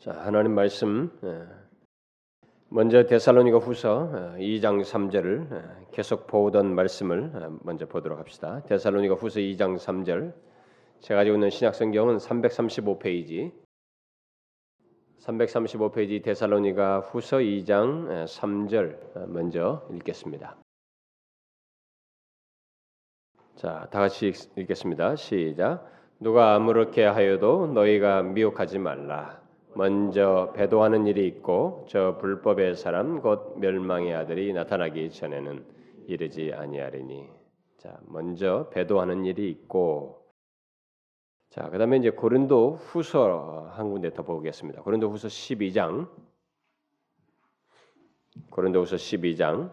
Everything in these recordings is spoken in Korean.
자, 하나님 말씀 예. 먼저 데살로니가 후서 2장 어, 3절을 예, 계속 보던 말씀을 어, 먼저 보도록 합시다. 데살로니가 후서 2장 3절 제가 가지고 있는 신약 성경은 335페이지 335페이지 데살로니가 후서 2장 3절 어, 먼저 읽겠습니다. 자, 다 같이 읽겠습니다. 시작. 누가 아무렇게 하여도 너희가 미혹하지 말라. 먼저 배도하는 일이 있고 저 불법의 사람 곧 멸망의 아들이 나타나기 전에는 이르지 아니하리니. 자 먼저 배도하는 일이 있고 자 그다음에 이제 고린도 후서 한 군데 더 보겠습니다. 고린도 후서 12장. 고린도 후서 12장.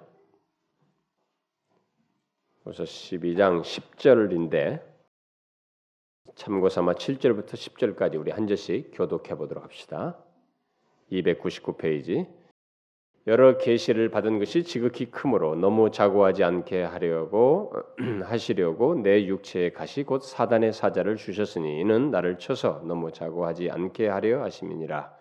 후서 12장 10절인데 참고 삼아 7절부터 10절까지 우리 한 절씩 교독해 보도록 합시다. 299페이지. 여러 계시를 받은 것이 지극히 크므로 너무 자고하지 않게 하려고 하시려고 내 육체의 가시 곧 사단의 사자를 주셨으니 이는 나를 쳐서 너무 자고하지 않게 하려 하심이니라.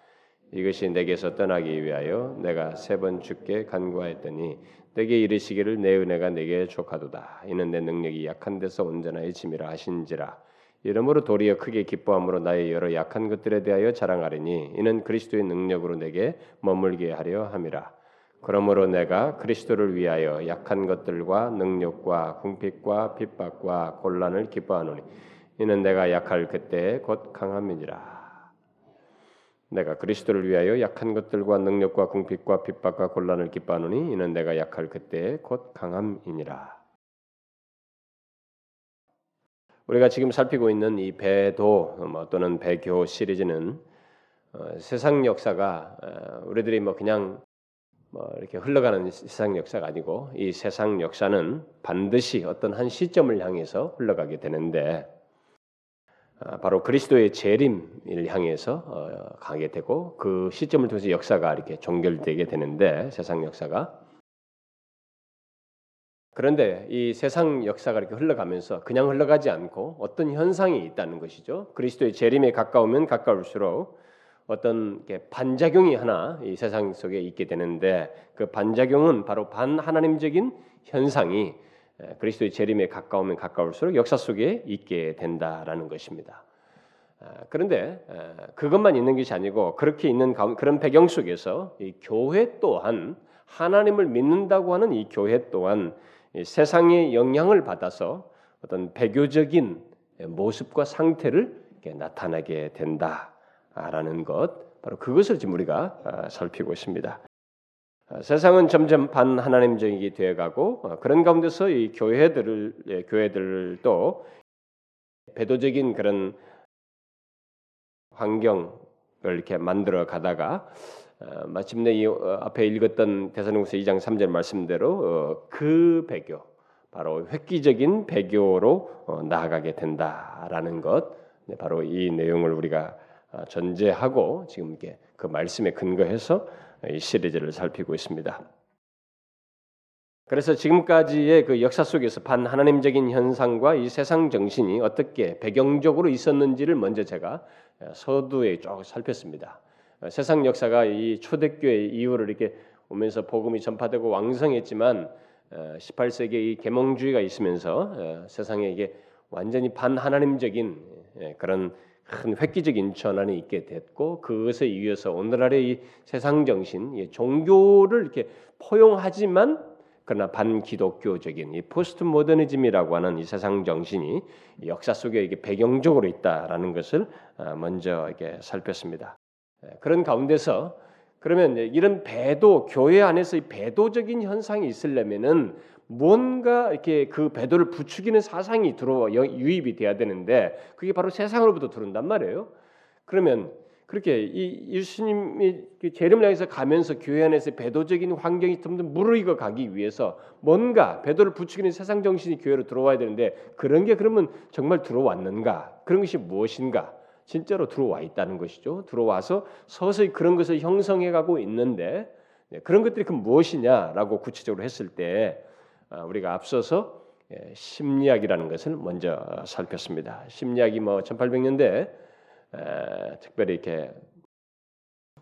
이것이 내게서 떠나기 위하여 내가 세 번 죽게 간구하였더니 내게 이르시기를 내 은혜가 내게 족하도다. 이는 내 능력이 약한 데서 온전하여 짐이라 하신지라. 이러므로 도리어 크게 기뻐함으로 나의 여러 약한 것들에 대하여 자랑하리니 이는 그리스도의 능력으로 내게 머물게 하려 함이라. 그러므로 내가 그리스도를 위하여 약한 것들과 능력과 궁핍과 핍박과 곤란을 기뻐하노니 이는 내가 약할 그때 곧 강함이니라. 내가 그리스도를 위하여 약한 것들과 능력과 궁핍과 핍박과 곤란을 기뻐하노니 이는 내가 약할 그때 곧 강함이니라. 우리가 지금 살피고 있는 이 배도 뭐 또는 배교 시리즈는 어, 세상 역사가 어, 우리들이 뭐 그냥 뭐 이렇게 흘러가는 세상 역사가 아니고 이 세상 역사는 반드시 어떤 한 시점을 향해서 흘러가게 되는데 어, 바로 그리스도의 재림을 향해서 어, 가게 되고 그 시점을 통해서 역사가 이렇게 종결되게 되는데 세상 역사가 그런데 이 세상 역사가 이렇게 흘러가면서 그냥 흘러가지 않고 어떤 현상이 있다는 것이죠. 그리스도의 재림에 가까우면 가까울수록 어떤 반작용이 하나 이 세상 속에 있게 되는데 그 반작용은 바로 반하나님적인 현상이 그리스도의 재림에 가까우면 가까울수록 역사 속에 있게 된다라는 것입니다. 그런데 그것만 있는 것이 아니고 그렇게 있는 그런 배경 속에서 이 교회 또한 하나님을 믿는다고 하는 이 교회 또한 세상의 영향을 받아서 어떤 배교적인 모습과 상태를 나타나게 된다라는 것 바로 그것을 지금 우리가 아, 살피고 있습니다. 아, 세상은 점점 반하나님적이 되어가고 어, 그런 가운데서 이 교회들을 예, 교회들도 배도적인 그런 환경을 이렇게 만들어 가다가 어, 마침내 이 어, 앞에 읽었던 대사님후서 2장 3절 말씀대로 어, 그 배교 바로 획기적인 배교로 나아가게 된다라는 것 네, 바로 이 내용을 우리가 전제하고 지금 이게 그 말씀에 근거해서 이 시리즈를 살피고 있습니다. 그래서 지금까지의 그 역사 속에서 반 하나님적인 현상과 이 세상 정신이 어떻게 배경적으로 있었는지를 먼저 제가 서두에 쭉 살폈습니다. 어, 세상 역사가 이 초대교회 이후로 이렇게 오면서 복음이 전파되고 왕성했지만 18세기에 어, 이 계몽주의가 있으면서 어, 세상에 이게 완전히 반하나님적인 예, 그런 큰 획기적인 전환이 있게 됐고 그것에 이어서 오늘날의 이 세상 정신, 종교를 이렇게 포용하지만 그러나 반기독교적인 이 포스트 모더니즘이라고 하는 이 세상 정신이 역사 속에 이게 배경적으로 있다라는 것을 먼저 이렇게 살폈습니다. 예, 그런 가운데서 그러면 이런 배도 교회 안에서 이 배도적인 현상이 있으려면은 뭔가 이렇게 그 배도를 부추기는 사상이 들어와 유입이 돼야 되는데 그게 바로 세상으로부터 들어온단 말이에요. 그러면 그렇게 이 예수님이 그 재림을 향해서 가면서 교회 안에서 배도적인 환경이 점점 무르익어 가기 위해서 뭔가 배도를 부추기는 세상 정신이 교회로 들어와야 되는데 그런 게 그러면 정말 들어왔는가? 그런 것이 무엇인가? 진짜로 들어와 있다는 것이죠. 들어와서 서서히 그런 것을 형성해 가고 있는데 네, 그런 것들이 그 무엇이냐라고 구체적으로 했을 때 아, 우리가 앞서서 예, 심리학이라는 것을 먼저 살폈습니다. 심리학이 뭐 1800년대 특별히 이렇게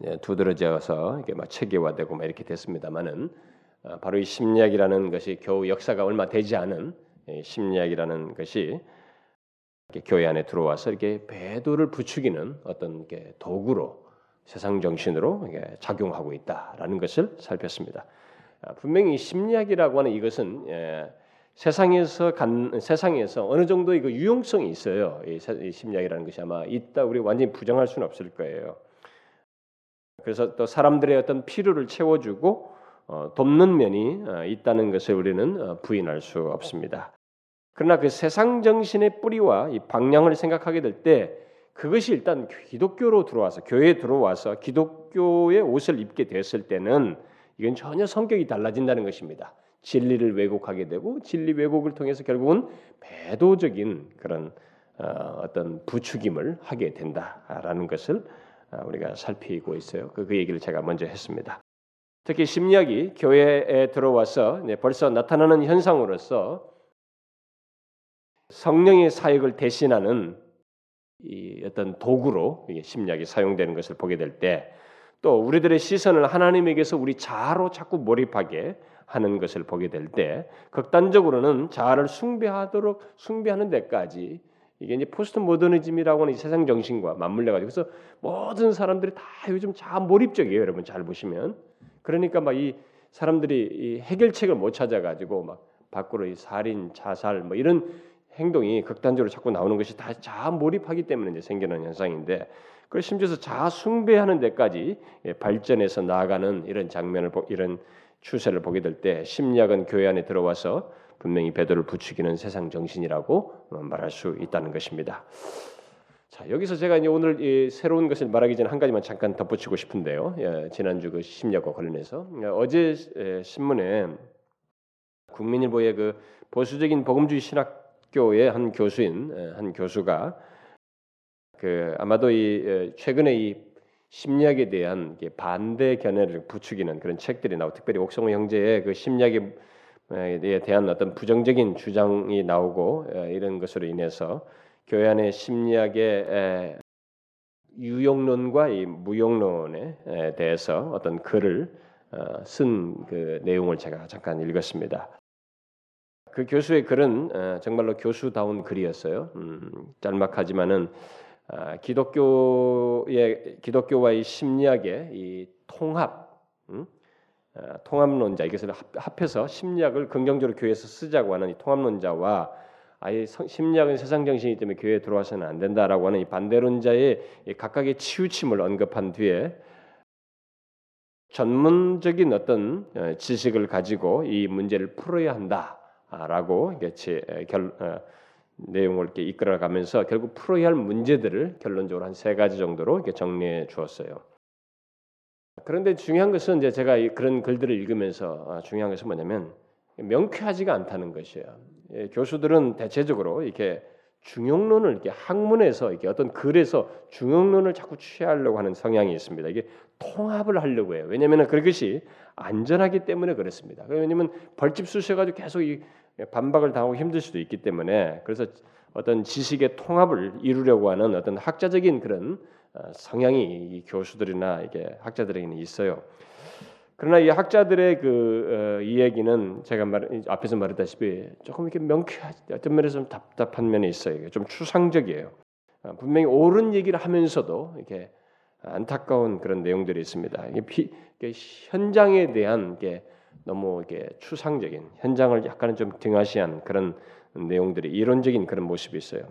예, 두드러져서 이게 막 체계화되고 막 이렇게 됐습니다만은 아, 바로 이 심리학이라는 것이 겨우 역사가 얼마 되지 않은 예, 심리학이라는 것이 교회 안에 들어와서 이렇게 배도를 부추기는 어떤 도구로 세상 정신으로 작용하고 있다라는 것을 살폈습니다. 아, 분명히 심리학이라고 하는 이것은 예, 세상에서 간 세상에서 어느 정도 이거 유용성이 있어요. 이, 심리학이라는 것이 아마 있다 우리 완전히 부정할 수는 없을 거예요. 그래서 또 사람들의 어떤 필요를 채워주고 어, 돕는 면이 어, 있다는 것을 우리는 어, 부인할 수 없습니다. 그러나 그 세상 정신의 뿌리와 이 방향을 생각하게 될 때 그것이 일단 기독교로 들어와서 교회에 들어와서 기독교의 옷을 입게 됐을 때는 이건 전혀 성격이 달라진다는 것입니다. 진리를 왜곡하게 되고 진리 왜곡을 통해서 결국은 배도적인 그런 어떤 부추김을 하게 된다라는 것을 우리가 살피고 있어요. 그, 그 얘기를 제가 먼저 했습니다. 특히 심리학이 교회에 들어와서 벌써 나타나는 현상으로서 성령의 사역을 대신하는 이 어떤 도구로 심리학이 사용되는 것을 보게 될 때 또 우리들의 시선을 하나님에게서 우리 자아로 자꾸 몰입하게 하는 것을 보게 될 때 극단적으로는 자아를 숭배하도록 숭배하는 데까지 이게 이제 포스트 모더니즘이라고 하는 세상 정신과 맞물려 가지고 그래서 모든 사람들이 다 요즘 자아 몰입적이에요, 여러분 잘 보시면. 그러니까 막 이 사람들이 이 해결책을 못 찾아 가지고 막 밖으로 이 살인, 자살 뭐 이런 행동이 극단적으로 자꾸 나오는 것이 다 자아 몰입하기 때문에 이제 생기는 현상인데 그걸 심지어서 자아 숭배하는 데까지 예, 발전해서 나아가는 이런 장면을 이런 추세를 보게 될 때 심리학은 교회 안에 들어와서 분명히 배도를 부추기는 세상 정신이라고 말할 수 있다는 것입니다. 자 여기서 제가 이제 오늘 이 새로운 것을 말하기 전에 한 가지만 잠깐 덧붙이고 싶은데요. 예, 지난주 그 심리학과 관련해서 예, 어제 예, 신문에 국민일보의 그 보수적인 복음주의 신학 교의 한 교수인 예, 한 교수가 그 아마도 이 예, 최근에 이 심리학에 대한 반대 견해를 부추기는 그런 책들이 나오고 특별히 옥성호 형제의 그 심리학에 대한 어떤 부정적인 주장이 나오고 이런 것으로 인해서 교회 안의 심리학의 유용론과 이 무용론에 대해서 어떤 글을 어, 쓴그 내용을 제가 잠깐 읽었습니다. 그 교수의 글은 어, 정말로 교수다운 글이었어요. 음, 짤막하지만은 아, 기독교의 기독교와의 심리학의 이 통합, 음? 아, 통합론자 이것을 합해서 심리학을 긍정적으로 교회에서 쓰자고 하는 이 통합론자와 아예 심리학은 세상 정신이기 때문에 교회에 들어와서는 안 된다라고 하는 이 반대론자의 각각의 치우침을 언급한 뒤에 전문적인 어떤 어, 지식을 가지고 이 문제를 풀어야 한다 라고 내용을 이렇게 이끌어가면서 결국 풀어야 할 문제들을 결론적으로 한 세 가지 정도로 이렇게 정리해 주었어요. 그런데 중요한 것은 이제 제가 그런 글들을 읽으면서 아, 중요한 것은 뭐냐면 명쾌하지가 않다는 것이에요. 예, 교수들은 대체적으로 이렇게 중용론을 이렇게 학문에서 이렇게 어떤 글에서 중용론을 자꾸 취하려고 하는 성향이 있습니다. 이게 통합을 하려고 해요. 왜냐하면 그것이 안전하기 때문에 그렇습니다. 왜냐하면 벌집 쑤셔가지고 계속 이 반박을 당하고 힘들 수도 있기 때문에 그래서 어떤 지식의 통합을 이루려고 하는 어떤 학자적인 그런 어, 성향이 이 교수들이나 이게 학자들에게는 있어요. 그러나 이 학자들의 그 어, 이야기는 제가 말 앞에서 말했다시피 조금 이렇게 명쾌하지 어떤 면에서 좀 답답한 면이 있어요. 좀 추상적이에요. 어, 분명히 옳은 얘기를 하면서도 이렇게 안타까운 그런 내용들이 있습니다. 이게 비, 이게 현장에 대한 게 너무 이게 추상적인 현장을 약간은 좀 등하시한 그런 내용들이 이론적인 그런 모습이 있어요.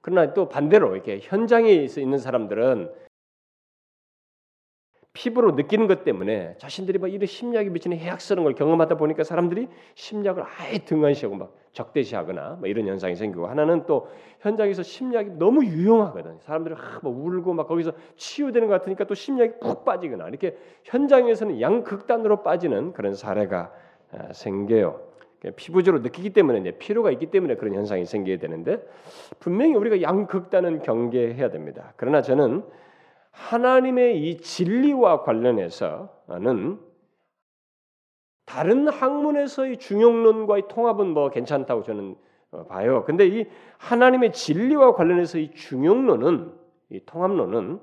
그러나 또 반대로 이렇게 현장에 있는 사람들은 피부로 느끼는 것 때문에 자신들이 막 이런 심리학에 미치는 해악스러운 걸 경험하다 보니까 사람들이 심리학을 아예 등한시하고 막 적대시하거나 뭐 이런 현상이 생기고 하나는 또 현장에서 심리학이 너무 유용하거든. 사람들이 막 울고 막 거기서 치유되는 것 같으니까 또 심리학이 푹 빠지거나 이렇게 현장에서는 양극단으로 빠지는 그런 사례가 아, 생겨요. 피부적으로 느끼기 때문에 이제 피로가 있기 때문에 그런 현상이 생기게 되는데 분명히 우리가 양극단은 경계해야 됩니다. 그러나 저는 하나님의 이 진리와 관련해서는 다른 학문에서의 중용론과의 통합은 뭐 괜찮다고 저는 어, 봐요. 근데 이 하나님의 진리와 관련해서 이 중용론은 이 통합론은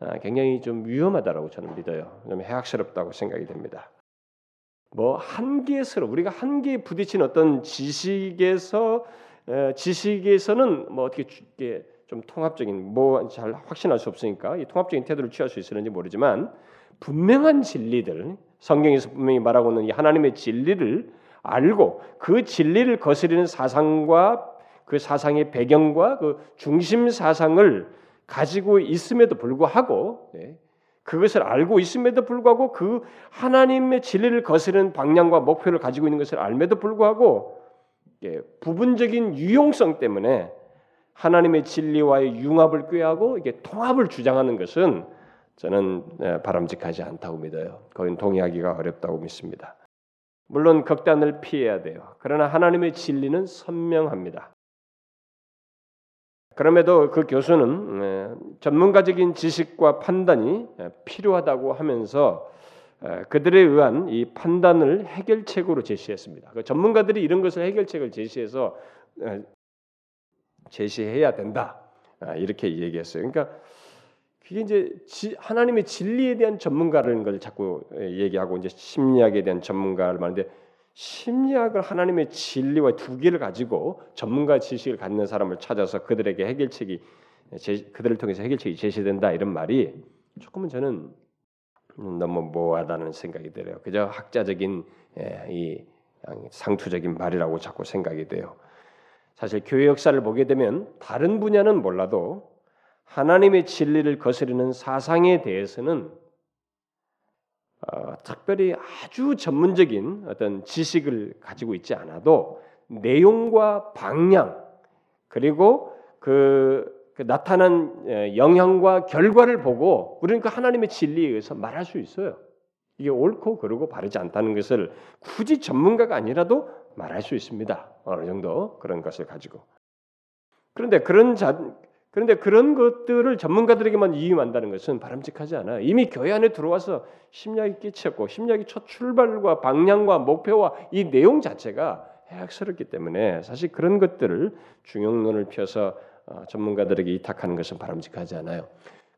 아, 굉장히 좀 위험하다라고 저는 믿어요. 좀 해악스럽다고 생각이 됩니다. 뭐 한계스러 우리가 한계에 부딪힌 어떤 지식에서 지식에서는 뭐 어떻게 좀 통합적인 뭐 잘 확신할 수 없으니까 이 통합적인 태도를 취할 수 있을는지 모르지만 분명한 진리들 성경에서 분명히 말하고 있는 이 하나님의 진리를 알고 그 진리를 거스르는 사상과 그 사상의 배경과 그 중심 사상을 가지고 있음에도 불구하고 네, 그것을 알고 있음에도 불구하고 그 하나님의 진리를 거스르는 방향과 목표를 가지고 있는 것을 알면도 불구하고 예, 부분적인 유용성 때문에 하나님의 진리와의 융합을 꾀하고 이게 통합을 주장하는 것은 저는 예, 바람직하지 않다고 믿어요. 거긴 동의하기가 어렵다고 믿습니다. 물론 극단을 피해야 돼요. 그러나 하나님의 진리는 선명합니다. 그럼에도 그 교수는 예, 전문가적인 지식과 판단이 예, 필요하다고 하면서 그들에 의한 이 판단을 해결책으로 제시했습니다. 그 전문가들이 이런 것을 해결책을 제시해서 제시해야 된다 아, 이렇게 얘기했어요. 그러니까 그게 이제 하나님의 진리에 대한 전문가라는 걸 자꾸 얘기하고 이제 심리학에 대한 전문가를 말하는데 심리학을 하나님의 진리와 두 개를 가지고 전문가 지식을 갖는 사람을 찾아서 그들에게 해결책이 그들을 통해서 해결책이 제시된다 이런 말이 조금은 저는 너무 모호하다는 생각이 들어요. 그저 학자적인 이 상투적인 말이라고 자꾸 생각이 돼요. 사실 교회 역사를 보게 되면 다른 분야는 몰라도 하나님의 진리를 거스르는 사상에 대해서는 어, 특별히 아주 전문적인 어떤 지식을 가지고 있지 않아도 내용과 방향 그리고 그, 그 나타난 예, 영향과 결과를 보고 우리는 그 하나님의 진리에 의해서 말할 수 있어요. 이게 옳고 그르고 바르지 않다는 것을 굳이 전문가가 아니라도 말할 수 있습니다. 어느 정도 그런 것을 가지고. 그런데 그런 자, 그런데 그런 것들을 전문가들에게만 이임한다는 것은 바람직하지 않아요. 이미 교회 안에 들어와서 심리학이 끼쳤고 심리학이 첫 출발과 방향과 목표와 이 내용 자체가 해악스럽기 때문에 사실 그런 것들을 중용론을 펴서 어, 전문가들에게 이탁하는 것은 바람직하지 않아요.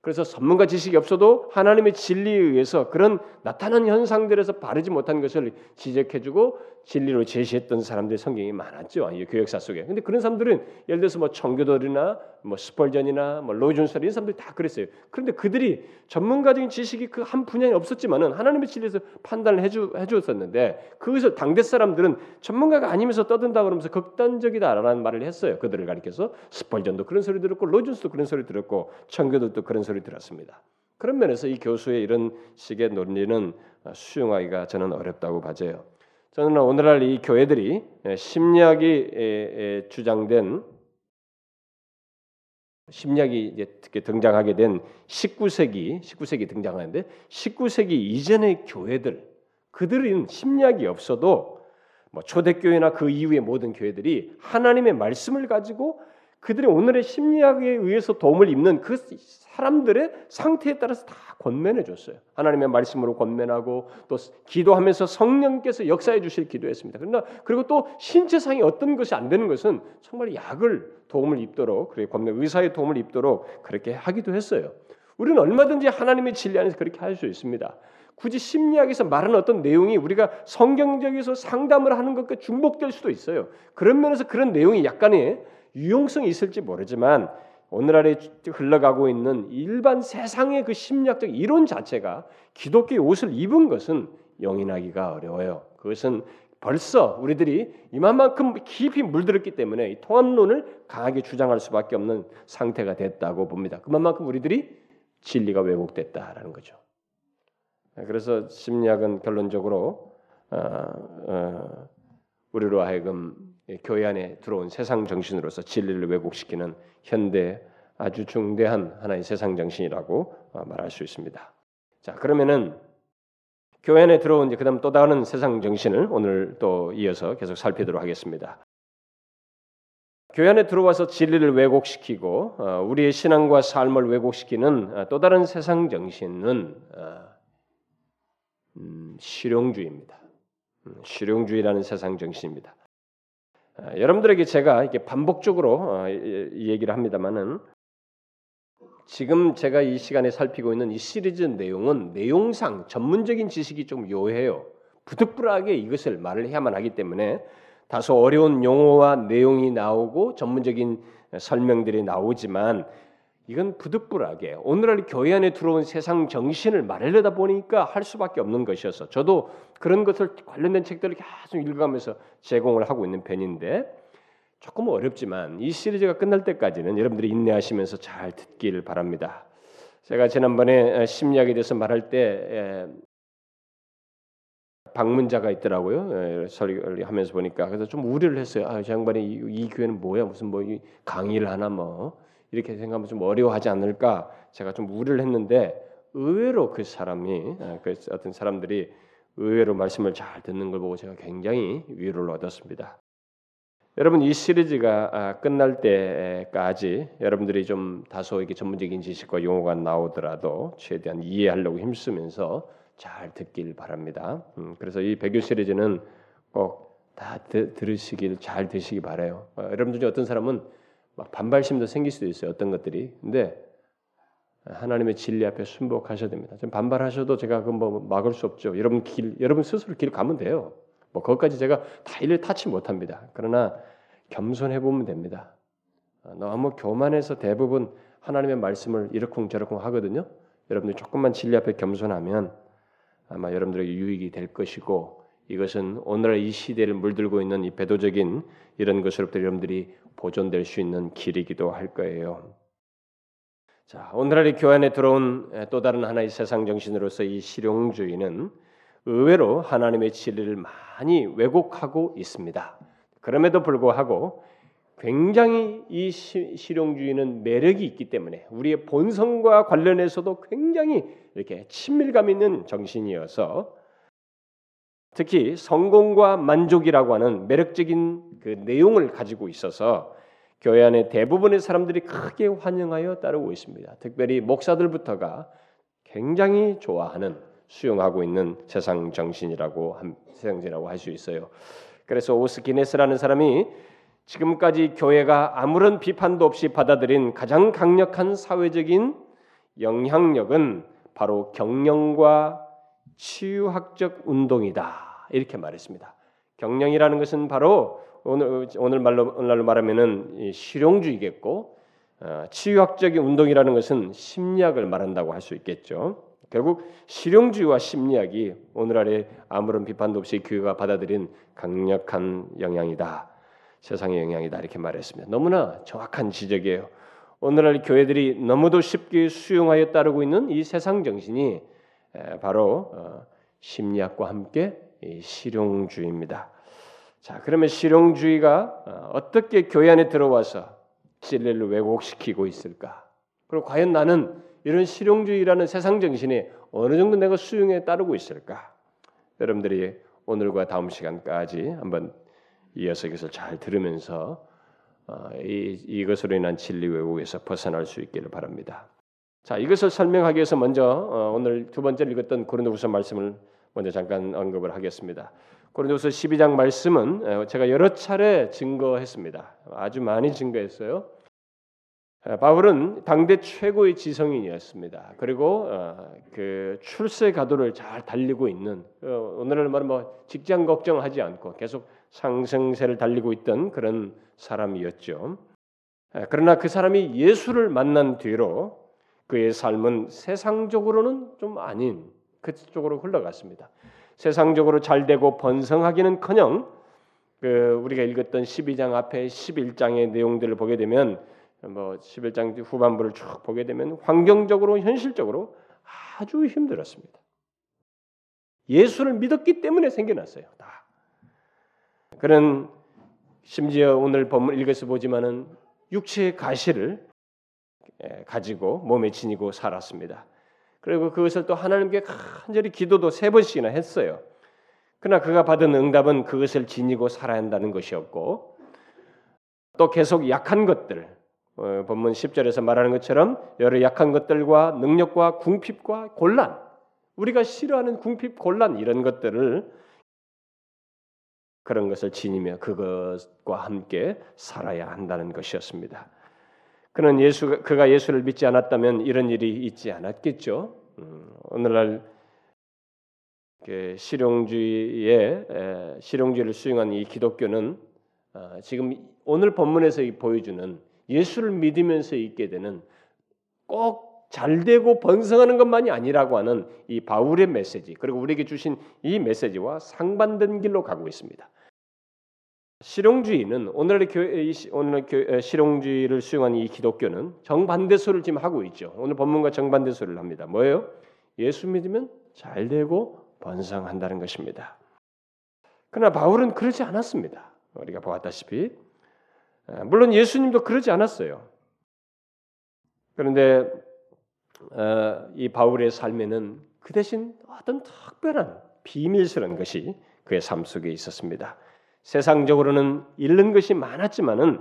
그래서 전문가 지식이 없어도 하나님의 진리에 의해서 그런 나타난 현상들에서 바르지 못한 것을 지적해주고 진리로 제시했던 사람들이 성경이 많았죠. 이 교역사 속에. 근데 그런 사람들은 예를 들어서 뭐 청교도들이나 뭐 스펄전이나 뭐 로준설 이런 사람들이 다 그랬어요. 그런데 그들이 전문가적인 지식이 그 한 분야에 없었지만은 하나님의 진리에서 판단을 해주 해주었었는데 그것을 당대 사람들은 전문가가 아니면서 떠든다 그러면서 극단적이다라는 말을 했어요. 그들을 가리켜서 스펄전도 그런 소리 들었고 로준스도 그런 소리 들었고 청교도도 그런 소리 들었습니다. 그런 면에서 이 교수의 이런 식의 논리는 수용하기가 저는 어렵다고 봐져요. 저는 오늘날 이 교회들이 심리학이 주장된 심리학이 이제 등장하게 된 19세기 19세기 등장하는데 19세기 이전의 교회들 그들은 심리학이 없어도 뭐 초대교회나 그 이후의 모든 교회들이 하나님의 말씀을 가지고 그들이 오늘의 심리학에 의해서 도움을 입는 그 사람들의 상태에 따라서 다 권면해 줬어요. 하나님의 말씀으로 권면하고 또 기도하면서 성령께서 역사해 주실 기도했습니다. 그러나 그리고 또 신체상이 어떤 것이 안 되는 것은 정말 약을 도움을 입도록 그래 권면 의사의 도움을 입도록 그렇게 하기도 했어요. 우리는 얼마든지 하나님의 진리 안에서 그렇게 할 수 있습니다. 굳이 심리학에서 말하는 어떤 내용이 우리가 성경적에서 상담을 하는 것과 중복될 수도 있어요. 그런 면에서 그런 내용이 약간의 유용성이 있을지 모르지만 오늘날에 흘러가고 있는 일반 세상의 그 심리학적 이론 자체가 기독교의 옷을 입은 것은 용인하기가 어려워요. 그것은 벌써 우리들이 이만큼 깊이 물들었기 때문에 이 통합론을 강하게 주장할 수밖에 없는 상태가 됐다고 봅니다. 그만큼 우리들이 진리가 왜곡됐다라는 거죠. 그래서 심리학은 결론적으로 어, 어, 우리로 하여금 교회 안에 들어온 세상 정신으로서 진리를 왜곡시키는 현대 아주 중대한 하나의 세상 정신이라고 어, 말할 수 있습니다. 자 그러면은 교회 안에 들어온 이제 그다음 또 다른 세상 정신을 오늘 또 이어서 계속 살피도록 하겠습니다. 교회 안에 들어와서 진리를 왜곡시키고 어, 우리의 신앙과 삶을 왜곡시키는 어, 또 다른 세상 정신은 음, 실용주의입니다. 음, 실용주의라는 세상 정신입니다. 여러분들에게 제가 이렇게 반복적으로 이 얘기를 합니다만은 지금 제가 이 시간에 살피고 있는 이 시리즈 내용은 내용상 전문적인 지식이 좀 요해요. 부득불하게 이것을 말을 해야만 하기 때문에 다소 어려운 용어와 내용이 나오고 전문적인 설명들이 나오지만 이건 부득불하게 오늘날 교회 안에 들어온 세상 정신을 말하려다 보니까 할 수밖에 없는 것이어서 저도 그런 것을 관련된 책들을 계속 읽어가면서 제공을 하고 있는 편인데 조금 어렵지만 이 시리즈가 끝날 때까지는 여러분들이 인내하시면서 잘 듣길 바랍니다. 제가 지난번에 심리학에 대해서 말할 때 방문자가 있더라고요. 설교를 하면서 보니까 그래서 좀 우려를 했어요. 아, 저 양반이 이, 이 교회는 뭐야? 무슨 뭐 강의를 하나 뭐 이렇게 생각하면 좀 어려워하지 않을까? 제가 좀 우려를 했는데 의외로 그 사람이 그 어떤 사람들이 의외로 말씀을 잘 듣는 걸 보고 제가 굉장히 위로를 얻었습니다. 여러분 이 시리즈가 아, 끝날 때까지 여러분들이 좀 다소 이게 전문적인 지식과 용어가 나오더라도 최대한 이해하려고 힘쓰면서 잘 듣길 바랍니다. 음, 그래서 이 배교 시리즈는 꼭 다 들으시길 잘 드시기 바래요. 어, 여러분들 중 어떤 사람은 막 반발심도 생길 수도 있어요. 어떤 것들이. 근데 하나님의 진리 앞에 순복하셔야 됩니다. 좀 반발하셔도 제가 그뭐 막을 수 없죠. 여러분 길, 여러분 스스로 길 가면 돼요. 뭐 그것까지 제가 다 일을 타치 못합니다. 그러나 겸손해 보면 됩니다. 어, 너무 교만해서 대부분 하나님의 말씀을 이러쿵저러쿵 하거든요. 여러분들 조금만 진리 앞에 겸손하면 아마 여러분들에게 유익이 될 것이고 이것은 오늘 이 시대를 물들고 있는 이 배도적인 이런 것으로부터 여러분들이 보존될 수 있는 길이기도 할 거예요. 자, 오늘날의 교회 에 들어온 또 다른 하나의 세상 정신으로서 이 실용주의는 의외로 하나님의 진리를 많이 왜곡하고 있습니다. 그럼에도 불구하고 굉장히 이 실용주의는 매력이 있기 때문에 우리의 본성과 관련해서도 굉장히 이렇게 친밀감 있는 정신이어서 특히 성공과 만족이라고 하는 매력적인 그 내용을 가지고 있어서 교회 안에 대부분의 사람들이 크게 환영하여 따르고 있습니다. 특별히 목사들부터가 굉장히 좋아하는 수용하고 있는 세상 정신이라고 세상이라고 할 수 있어요. 그래서 오스키네스라는 사람이 지금까지 교회가 아무런 비판도 없이 받아들인 가장 강력한 사회적인 영향력은 바로 경영과 치유학적 운동이다 이렇게 말했습니다. 경영이라는 것은 바로 오늘 오늘 말로 오늘날로 말하면은 실용주의겠고 어, 치유학적인 운동이라는 것은 심리학을 말한다고 할 수 있겠죠. 결국 실용주의와 심리학이 오늘날에 아무런 비판도 없이 교회가 받아들인 강력한 영향이다. 세상의 영향이다 이렇게 말했습니다. 너무나 정확한 지적이에요. 오늘날 교회들이 너무도 쉽게 수용하여 따르고 있는 이 세상 정신이 바로 어, 심리학과 함께 실용주의입니다. 자, 그러면 실용주의가 어, 어떻게 교회 안에 들어와서 진리를 왜곡시키고 있을까? 그리고 과연 나는 이런 실용주의라는 세상 정신이 어느 정도 내가 수용에 따르고 있을까? 여러분들이 오늘과 다음 시간까지 한번 이어서 이것을 잘 들으면서 어, 이, 이것으로 인한 진리 왜곡에서 벗어날 수 있기를 바랍니다. 자, 이것을 설명하기 위해서 먼저 어, 오늘 두 번째 읽었던 고린도후서 말씀을 먼저 잠깐 언급을 하겠습니다. 고린도후서 12장 말씀은 어, 제가 여러 차례 증거했습니다. 아주 많이 증거했어요. 바울은 당대 최고의 지성인이었습니다. 그리고 그 출세 가도를 잘 달리고 있는 오늘날 말은 뭐 직장 걱정하지 않고 계속 상승세를 달리고 있던 그런 사람이었죠. 그러나 그 사람이 예수를 만난 뒤로 그의 삶은 세상적으로는 좀 아닌 그쪽으로 흘러갔습니다. 세상적으로 잘 되고 번성하기는커녕 그 우리가 읽었던 12장 앞에 11장의 내용들을 보게 되면 뭐 11장 후반부를 쭉 보게 되면 환경적으로 현실적으로 아주 힘들었습니다. 예수를 믿었기 때문에 생겨났어요. 다. 그런 심지어 오늘 본문 읽어서 보지만은 육체의 가시를 가지고 몸에 지니고 살았습니다. 그리고 그것을 또 하나님께 간절히 기도도 세 번씩이나 했어요. 그러나 그가 받은 응답은 그것을 지니고 살아야 한다는 것이었고 또 계속 약한 것들 어, 본문 10절에서 말하는 것처럼 여러 약한 것들과 능력과 궁핍과 곤란 우리가 싫어하는 궁핍 곤란 이런 것들을 그런 것을 지니며 그것과 함께 살아야 한다는 것이었습니다. 그는 예수 그가 예수를 믿지 않았다면 이런 일이 있지 않았겠죠. 음, 오늘날 그 실용주의의 실용주의를 수용한 이 기독교는 어, 지금 오늘 본문에서 보여주는 예수를 믿으면서 있게 되는 꼭 잘되고 번성하는 것만이 아니라고 하는 이 바울의 메시지 그리고 우리에게 주신 이 메시지와 상반된 길로 가고 있습니다. 실용주의는 오늘의 교회 오늘 교, 실용주의를 수용한 이 기독교는 정반대소를 지금 하고 있죠. 오늘 본문과 정반대소를 합니다. 뭐예요? 예수 믿으면 잘 되고 번성한다는 것입니다. 그러나 바울은 그러지 않았습니다. 우리가 보았다시피 물론 예수님도 그러지 않았어요. 그런데 어, 이 바울의 삶에는 그 대신 어떤 특별한 비밀스러운 것이 그의 삶 속에 있었습니다. 세상적으로는 잃는 것이 많았지만은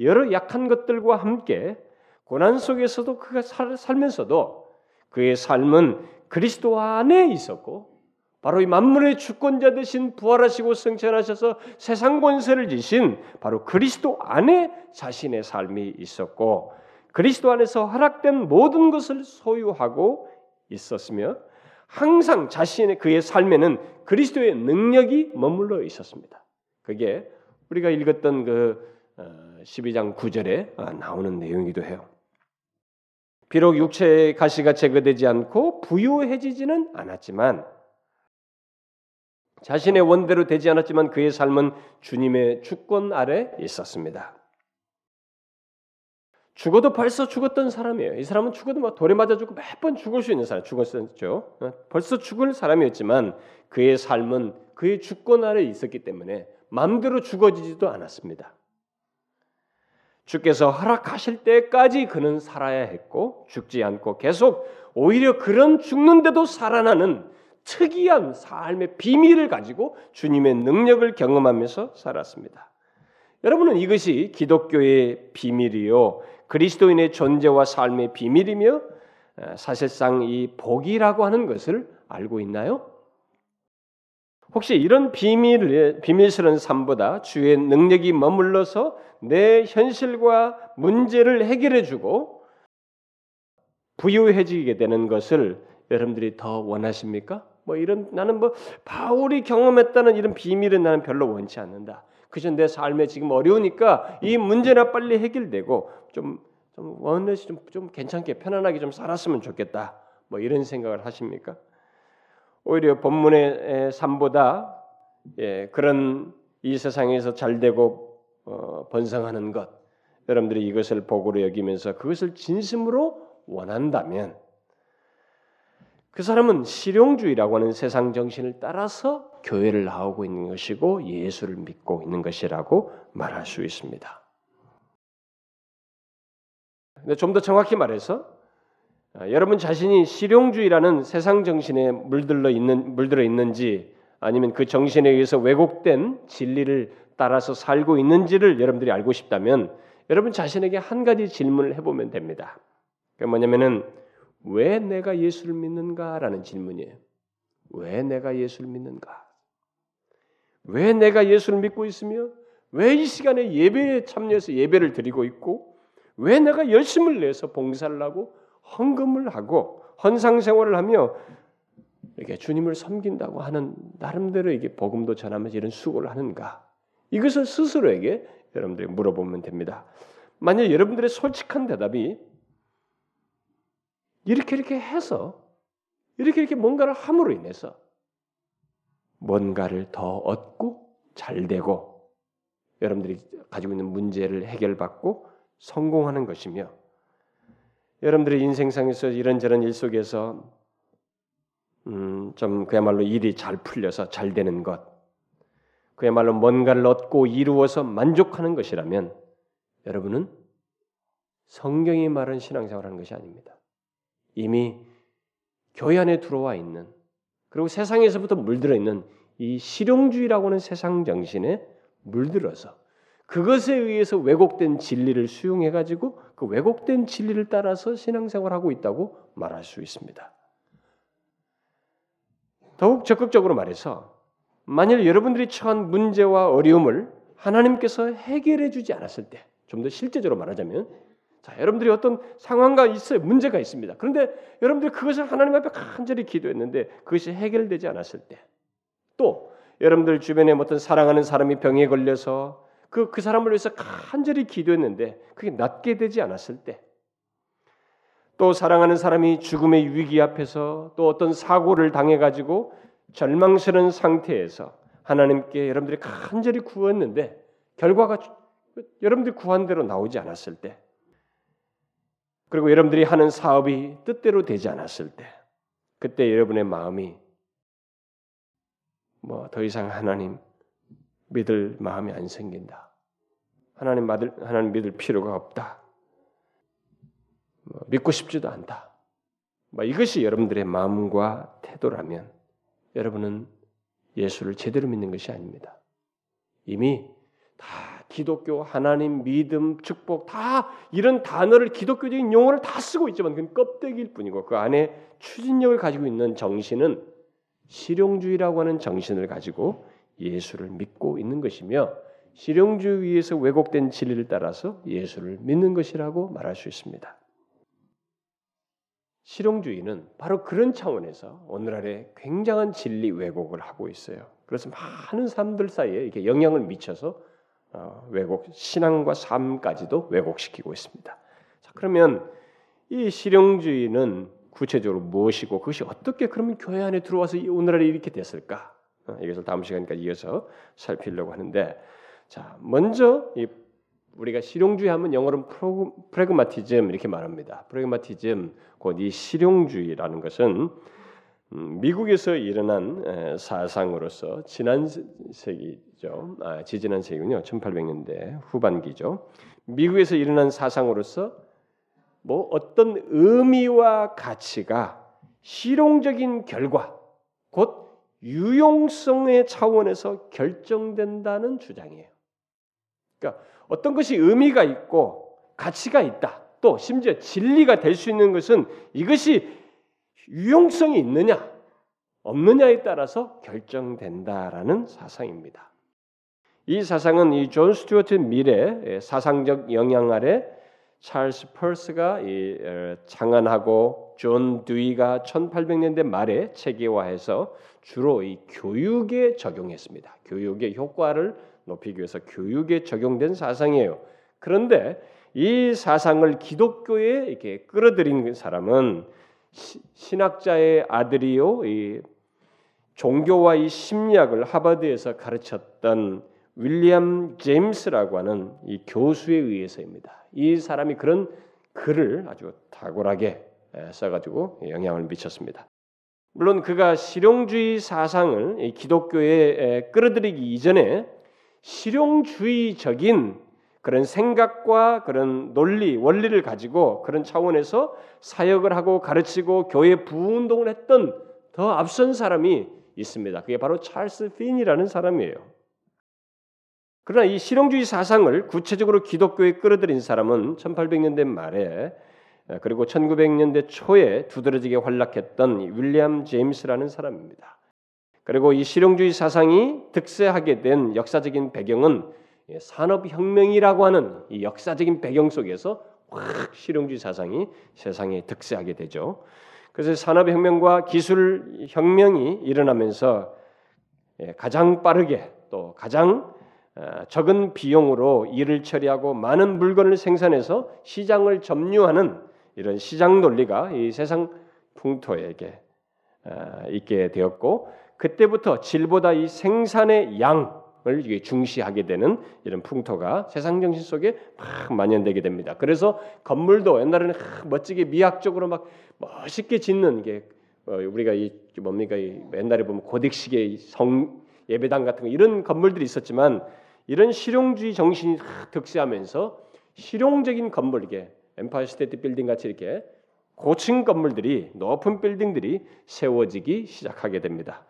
여러 약한 것들과 함께 고난 속에서도 그가 살, 살면서도 그의 삶은 그리스도 안에 있었고 바로 이 만물의 주권자 되신 부활하시고 승천하셔서 세상 권세를 지신 바로 그리스도 안에 자신의 삶이 있었고 그리스도 안에서 허락된 모든 것을 소유하고 있었으며 항상 자신의 그의 삶에는 그리스도의 능력이 머물러 있었습니다. 그게 우리가 읽었던 그 12장 어, 9절에 어, 나오는 내용이기도 해요. 비록 육체의 가시가 제거되지 않고 부유해지지는 않았지만 자신의 원대로 되지 않았지만 그의 삶은 주님의 주권 아래 있었습니다. 죽어도 벌써 죽었던 사람이에요. 이 사람은 죽어도 막 돌에 맞아 죽고 몇 번 죽을 수 있는 사람, 죽었었죠. 벌써 죽을 사람이었지만 그의 삶은 그의 주권 아래 있었기 때문에 마음대로 죽어지지도 않았습니다. 주께서 허락하실 때까지 그는 살아야 했고 죽지 않고 계속 오히려 그런 죽는데도 살아나는 특이한 삶의 비밀을 가지고 주님의 능력을 경험하면서 살았습니다. 여러분은 이것이 기독교의 비밀이요 그리스도인의 존재와 삶의 비밀이며 사실상 이 복이라고 하는 것을 알고 있나요? 혹시 이런 비밀 비밀스러운 삶보다 주의 능력이 머물러서 내 현실과 문제를 해결해 주고 부유해지게 되는 것을 여러분들이 더 원하십니까? 뭐 이런 나는 뭐 바울이 경험했다는 이런 비밀은 나는 별로 원치 않는다. 그저 내 삶에 지금 어려우니까 이 문제나 빨리 해결되고 좀, 좀 원래시 좀, 좀 괜찮게 편안하게 좀 살았으면 좋겠다. 뭐 이런 생각을 하십니까? 오히려 본문의 삶보다 예, 그런 이 세상에서 잘 되고 어, 번성하는 것 여러분들이 이것을 복으로 여기면서 그것을 진심으로 원한다면 그 사람은 실용주의라고 하는 세상 정신을 따라서 교회를 나오고 있는 것이고 예수를 믿고 있는 것이라고 말할 수 있습니다. 근데 좀 더 정확히 말해서 아, 여러분 자신이 실용주의라는 세상 정신에 물들어 있는 물들어 있는지 아니면 그 정신에 의해서 왜곡된 진리를 따라서 살고 있는지를 여러분들이 알고 싶다면 여러분 자신에게 한 가지 질문을 해보면 됩니다. 그 뭐냐면은 왜 내가 예수를 믿는가라는 질문이에요. 왜 내가 예수를 믿는가? 왜 내가 예수를 믿고 있으며 왜 이 시간에 예배에 참여해서 예배를 드리고 있고 왜 내가 열심을 내서 봉사를 하고 헌금을 하고 헌상 생활을 하며 이렇게 주님을 섬긴다고 하는 나름대로 이게 복음도 전하면서 이런 수고를 하는가? 이것을 스스로에게 여러분들이 물어보면 됩니다. 만약 여러분들의 솔직한 대답이 이렇게 이렇게 해서 이렇게 이렇게 뭔가를 함으로 인해서 뭔가를 더 얻고 잘 되고 여러분들이 가지고 있는 문제를 해결받고 성공하는 것이며 여러분들의 인생상에서 이런저런 일 속에서 음, 좀 그야말로 일이 잘 풀려서 잘 되는 것, 그야말로 뭔가를 얻고 이루어서 만족하는 것이라면 여러분은 성경이 말하는 신앙생활하는 것이 아닙니다. 이미 교회 안에 들어와 있는 그리고 세상에서부터 물들어 있는 이 실용주의라고 하는 세상 정신에 물들어서 그것에 의해서 왜곡된 진리를 수용해 가지고 그 왜곡된 진리를 따라서 신앙생활하고 있다고 말할 수 있습니다. 더욱 적극적으로 말해서 만일 여러분들이 처한 문제와 어려움을 하나님께서 해결해 주지 않았을 때, 좀 더 실제적으로 말하자면 자, 여러분들이 어떤 상황과 있어요. 문제가 있습니다. 그런데 여러분들이 그것을 하나님 앞에 간절히 기도했는데 그것이 해결되지 않았을 때, 또 여러분들 주변에 어떤 사랑하는 사람이 병에 걸려서 그, 그 사람을 위해서 간절히 기도했는데 그게 낫게 되지 않았을 때, 또 사랑하는 사람이 죽음의 위기 앞에서 또 어떤 사고를 당해가지고 절망스러운 상태에서 하나님께 여러분들이 간절히 구했는데 결과가 여러분들이 구한 대로 나오지 않았을 때, 그리고 여러분들이 하는 사업이 뜻대로 되지 않았을 때, 그때 여러분의 마음이 뭐 더 이상 하나님 믿을 마음이 안 생긴다. 하나님 믿을 하나님 믿을 필요가 없다. 뭐 믿고 싶지도 않다. 뭐 이것이 여러분들의 마음과 태도라면 여러분은 예수를 제대로 믿는 것이 아닙니다. 이미 다 기독교, 하나님, 믿음, 축복 다 이런 단어를 기독교적인 용어를 다 쓰고 있지만 그건 껍데기일 뿐이고 그 안에 추진력을 가지고 있는 정신은 실용주의라고 하는 정신을 가지고 예수를 믿고 있는 것이며 실용주의에서 왜곡된 진리를 따라서 예수를 믿는 것이라고 말할 수 있습니다. 실용주의는 바로 그런 차원에서 오늘날에 굉장한 진리 왜곡을 하고 있어요. 그래서 많은 사람들 사이에 이렇게 영향을 미쳐서 어, 왜곡 신앙과 삶까지도 왜곡시키고 있습니다. 자, 그러면 이 실용주의는 구체적으로 무엇이고 그것이 어떻게 그러면 교회 안에 들어와서 오늘날에 이렇게 됐을까? 어, 이것을 다음 시간까지 이어서 살피려고 하는데 자 먼저 이 우리가 실용주의 하면 영어로 프레그마티즘 이렇게 말합니다. 프레그마티즘 곧 이 실용주의라는 것은 음, 미국에서 일어난 사상으로서 지난 세기죠. 아, 지지난 세기군요. 1800년대 후반기죠. 미국에서 일어난 사상으로서 뭐 어떤 의미와 가치가 실용적인 결과 곧 유용성의 차원에서 결정된다는 주장이에요. 그러니까 어떤 것이 의미가 있고 가치가 있다. 또 심지어 진리가 될 수 있는 것은 이것이 유용성이 있느냐 없느냐에 따라서 결정된다라는 사상입니다. 이 사상은 이 존 스튜어트 밀의 사상적 영향 아래 찰스 퍼스가 창안하고 존 듀이가 1800년대 말에 체계화해서 주로 이 교육에 적용했습니다. 교육의 효과를 높이기 위해서 교육에 적용된 사상이에요. 그런데 이 사상을 기독교에 이렇게 끌어들인 사람은 신학자의 아들이요, 이 종교와 이 심리학을 하버드에서 가르쳤던 윌리엄 제임스라고 하는 이 교수에 의해서입니다. 이 사람이 그런 글을 아주 탁월하게 써가지고 영향을 미쳤습니다. 물론 그가 실용주의 사상을 기독교에 끌어들이기 이전에 실용주의적인 그런 생각과 그런 논리, 원리를 가지고 그런 차원에서 사역을 하고 가르치고 교회 부운동을 했던 더 앞선 사람이 있습니다. 그게 바로 찰스 핀이라는 사람이에요. 그러나 이 실용주의 사상을 구체적으로 기독교에 끌어들인 사람은 1800년대 말에 그리고 1900년대 초에 두드러지게 활락했던 윌리엄 제임스라는 사람입니다. 그리고 이 실용주의 사상이 득세하게 된 역사적인 배경은 산업혁명이라고 하는 이 역사적인 배경 속에서 확 실용주의 사상이 세상에 득세하게 되죠. 그래서 산업혁명과 기술혁명이 일어나면서 예, 가장 빠르게 또 가장 어, 적은 비용으로 일을 처리하고 많은 물건을 생산해서 시장을 점유하는 이런 시장 논리가 이 세상 풍토에게 어, 있게 되었고 그때부터 질보다 이 생산의 양을 중시하게 되는 이런 풍토가 세상 정신 속에 막 만연되게 됩니다. 그래서 건물도 옛날에는 멋지게 미학적으로 막 멋있게 짓는 게 어, 우리가 이 뭡니까 이 옛날에 보면 고딕식의 성 예배당 같은 거 이런 건물들이 있었지만 이런 실용주의 정신이 득세하면서 실용적인 건물 이게 엠파이어 스테이트 빌딩 같이 이렇게 고층 건물들이 높은 빌딩들이 세워지기 시작하게 됩니다.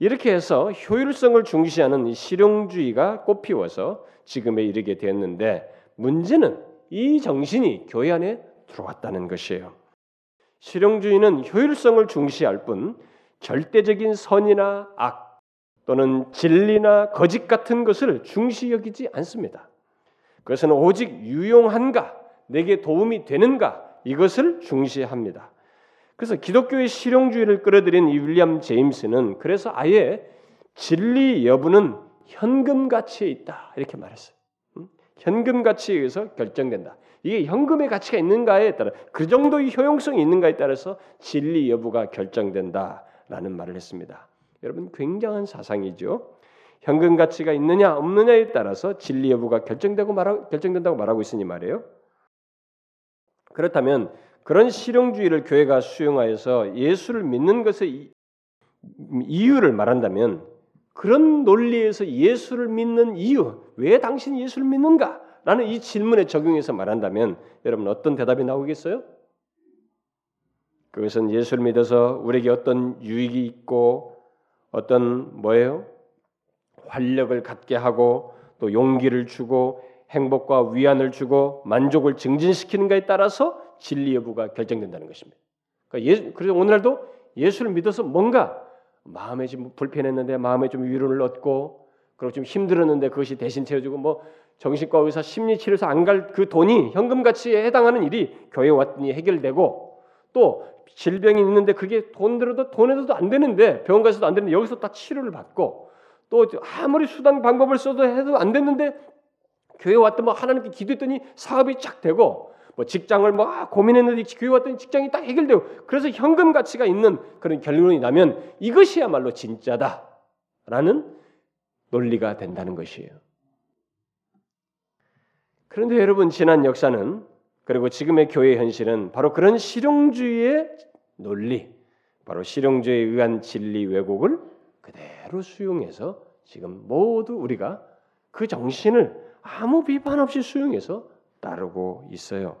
이렇게 해서 효율성을 중시하는 실용주의가 꽃피워서 지금에 이르게 되었는데 문제는 이 정신이 교회 안에 들어왔다는 것이에요. 실용주의는 효율성을 중시할 뿐 절대적인 선이나 악 또는 진리나 거짓 같은 것을 중시 여기지 않습니다. 그것은 오직 유용한가 내게 도움이 되는가 이것을 중시합니다. 그래서 기독교의 실용주의를 끌어들인 이 윌리엄 제임스는 그래서 아예 진리 여부는 현금 가치에 있다 이렇게 말했어요. 현금 가치에 의해서 결정된다. 이게 현금의 가치가 있는가에 따라 그 정도의 효용성이 있는가에 따라서 진리 여부가 결정된다라는 말을 했습니다. 여러분 굉장한 사상이죠. 현금 가치가 있느냐 없느냐에 따라서 진리 여부가 결정되고 말하, 결정된다고 말하고 있으니 말이에요. 그렇다면 그런 실용주의를 교회가 수용하여서 예수를 믿는 것의 이유를 말한다면 그런 논리에서 예수를 믿는 이유, 왜 당신이 예수를 믿는가? 라는 이 질문에 적용해서 말한다면 여러분 어떤 대답이 나오겠어요? 그것은 예수를 믿어서 우리에게 어떤 유익이 있고 어떤 뭐예요? 활력을 갖게 하고 또 용기를 주고 행복과 위안을 주고 만족을 증진시키는가에 따라서 진리 여부가 결정된다는 것입니다. 그러니까 예, 그래서 오늘날도 예수를 믿어서 뭔가 마음에 좀 불편했는데 마음에 좀 위로를 얻고 그리고 좀 힘들었는데 그것이 대신 채워주고 뭐 정신과 의사 심리 치료사 안 갈 그 돈이 현금 가치에 해당하는 일이 교회 왔더니 해결되고 또 질병이 있는데 그게 돈 들어도 돈에서도 안 되는데 병원 가서도 안 되는데 여기서 다 치료를 받고 또 아무리 수단 방법을 써도 해도 안 됐는데 교회 왔더니 뭐 하나님께 기도했더니 사업이 쫙 되고 뭐 직장을 뭐 고민했는데 교회 왔더니 직장이 딱 해결되고 그래서 현금 가치가 있는 그런 결론이 나면 이것이야말로 진짜다라는 논리가 된다는 것이에요. 그런데 여러분 지난 역사는 그리고 지금의 교회 현실은 바로 그런 실용주의의 논리, 바로 실용주의에 의한 진리 왜곡을 그대로 수용해서 지금 모두 우리가 그 정신을 아무 비판 없이 수용해서 따르고 있어요.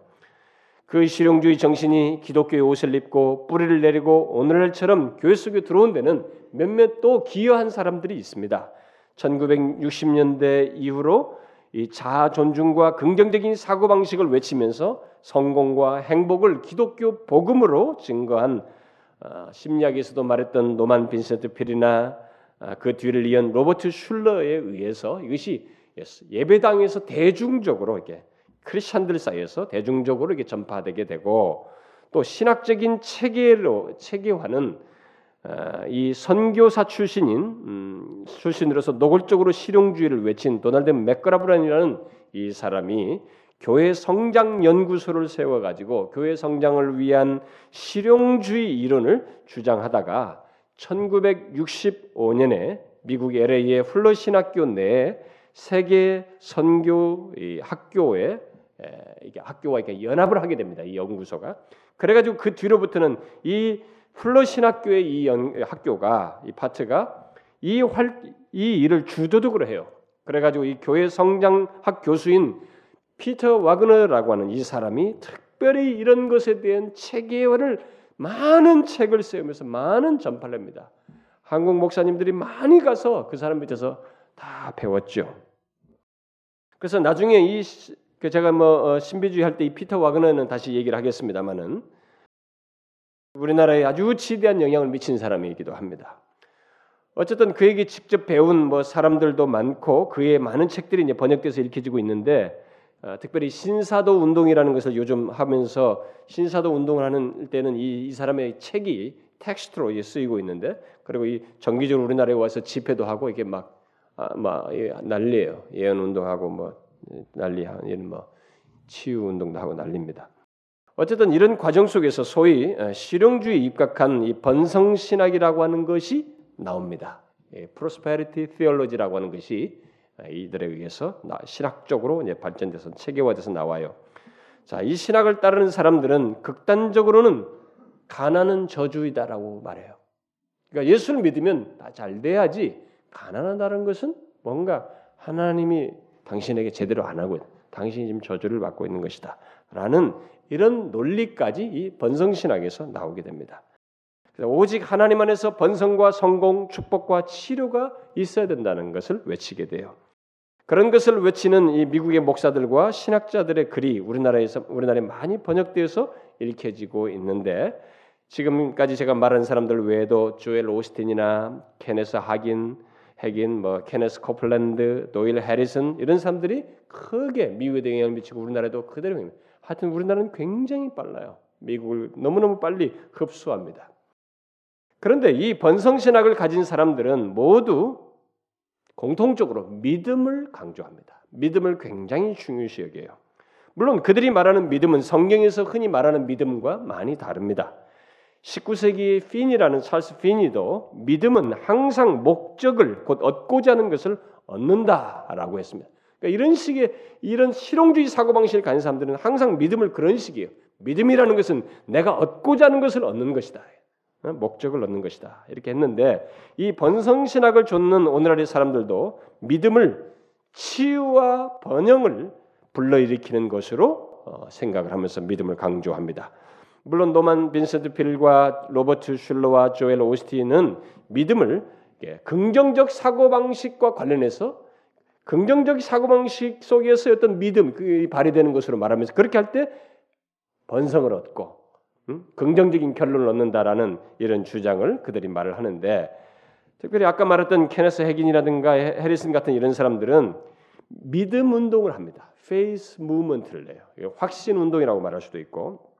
그 실용주의 정신이 기독교의 옷을 입고 뿌리를 내리고 오늘날처럼 교회 속에 들어온 데는 몇몇 또 기여한 사람들이 있습니다. 1960년대 이후로 이 자아 존중과 긍정적인 사고 방식을 외치면서 성공과 행복을 기독교 복음으로 증거한 어, 심리학에서도 말했던 노만 빈센트 필이나 어, 그 뒤를 이은 로버트 슐러에 의해서 이것이 예배당에서 대중적으로 이렇게 크리스천들 사이에서 대중적으로 이게 전파되게 되고 또 신학적인 체계로 체계화는 어, 이 선교사 출신인 음, 출신으로서 노골적으로 실용주의를 외친 도널드 맥그라브란이라는 이 사람이 교회 성장 연구소를 세워 가지고 교회 성장을 위한 실용주의 이론을 주장하다가 1965년에 미국 LA의 플러 신학교 내에 세계 선교 학교에 이게 학교와 이렇게 연합을 하게 됩니다. 이 연구소가. 그래가지고 그 뒤로부터는 이 풀러 신학교의 이 연, 학교가 이 파트가 이, 활, 이 일을 주도적으로 해요. 그래가지고 이 교회 성장학 교수인 피터 와그너라고 하는 이 사람이 특별히 이런 것에 대한 체계화를 많은 책을 세우면서 많은 전파를 합니다. 한국 목사님들이 많이 가서 그 사람 밑에서 다 배웠죠. 그래서 나중에 이그 제가 뭐 어, 신비주의 할 때 이 피터 와그너는 다시 얘기를 하겠습니다만은 우리나라에 아주 지대한 영향을 미친 사람이기도 합니다. 어쨌든 그에게 직접 배운 뭐 사람들도 많고 그의 많은 책들이 이제 번역돼서 읽혀지고 있는데 어, 특별히 신사도 운동이라는 것을 요즘 하면서 신사도 운동을 하는 때는 이, 이 사람의 책이 텍스트로 쓰이고 있는데 그리고 이 정기적으로 우리나라에 와서 집회도 하고 이게 막, 아, 막 난리예요. 예언 운동하고 뭐 난리 이런 뭐 치유 운동도 하고 난립니다. 어쨌든 이런 과정 속에서 소위 어, 실용주의 입각한 이 번성 신학이라고 하는 것이 나옵니다. prosperity theology라고 하는 것이 어, 이들에 의해서 신학적으로 발전돼서 체계화돼서 나와요. 자, 이 신학을 따르는 사람들은 극단적으로는 가난은 저주이다라고 말해요. 그러니까 예수를 믿으면 다 잘 돼야지 가난하다는 것은 뭔가 하나님이 당신에게 제대로 안 하고 당신이 지금 저주를 받고 있는 것이다. 라는 이런 논리까지 이 번성신학에서 나오게 됩니다. 오직 하나님 안에서 번성과 성공, 축복과 치료가 있어야 된다는 것을 외치게 돼요. 그런 것을 외치는 이 미국의 목사들과 신학자들의 글이 우리나라에서 우리나라에 많이 번역되어서 읽혀지고 있는데 지금까지 제가 말한 사람들 외에도 조엘 오스틴이나 케네스 하긴 핵인 뭐 케네스 코플랜드, 노일 해리슨 이런 사람들이 크게 미국에 영향을 미치고 우리나라에도 그대로 하여튼 우리나라는 굉장히 빨라요. 미국을 너무너무 빨리 흡수합니다. 그런데 이 번성 신학을 가진 사람들은 모두 공통적으로 믿음을 강조합니다. 믿음을 굉장히 중요시 여겨요. 물론 그들이 말하는 믿음은 성경에서 흔히 말하는 믿음과 많이 다릅니다. 19세기의 핀이라는 찰스 핀이도 믿음은 항상 목적을 곧 얻고자 하는 것을 얻는다라고 했습니다. 그러니까 이런 식의 이런 실용주의 사고방식을 가진 사람들은 항상 믿음을 그런 식이에요. 믿음이라는 것은 내가 얻고자 하는 것을 얻는 것이다. 어? 목적을 얻는 것이다. 이렇게 했는데 이 번성신학을 좇는 오늘날의 사람들도 믿음을 치유와 번영을 불러일으키는 것으로 어, 생각을 하면서 믿음을 강조합니다. 물론 노만 빈센트 필과 로버트 슐러와 조엘 오스틴은 믿음을 긍정적 사고 방식과 관련해서 긍정적 사고 방식 속에서 어떤 믿음 그 발휘되는 것으로 말하면서 그렇게 할 때 번성을 얻고 음? 긍정적인 결론을 얻는다라는 이런 주장을 그들이 말을 하는데 특별히 아까 말했던 케네스 해긴이라든가 해리슨 같은 이런 사람들은 믿음 운동을 합니다. faith movement를 내요. 확신 운동이라고 말할 수도 있고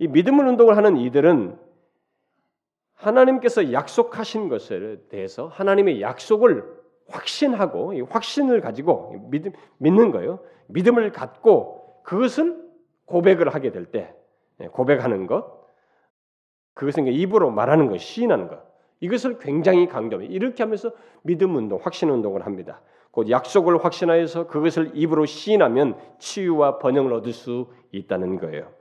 이 믿음 운동을 하는 이들은 하나님께서 약속하신 것에 대해서 하나님의 약속을 확신하고 확신을 가지고 믿음, 믿는 거예요. 믿음을 갖고 그것을 고백을 하게 될때 예, 고백하는 것, 그것은 입으로 말하는 것, 시인하는 것, 이것을 굉장히 강조합니다. 이렇게 하면서 믿음 운동, 확신 운동을 합니다. 곧 약속을 확신하여서 그것을 입으로 시인하면 치유와 번영을 얻을 수 있다는 거예요.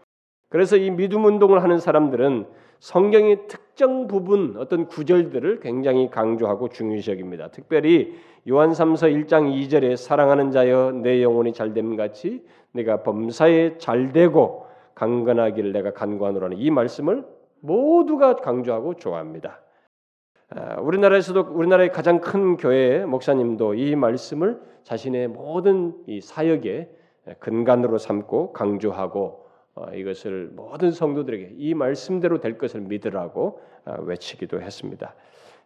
그래서 이 믿음 운동을 하는 사람들은 성경의 특정 부분 어떤 구절들을 굉장히 강조하고 중요시 여깁니다. 특별히 요한 3서 1장 2절에 사랑하는 자여 내 영혼이 잘됨 같이 내가 범사에 잘되고 강건하기를 내가 간구하노라는 이 말씀을 모두가 강조하고 좋아합니다. 아, 우리나라에서도 우리나라의 가장 큰 교회 목사님도 이 말씀을 자신의 모든 이 사역의 근간으로 삼고 강조하고 어, 이것을 모든 성도들에게 이 말씀대로 될 것을 믿으라고 아, 외치기도 했습니다.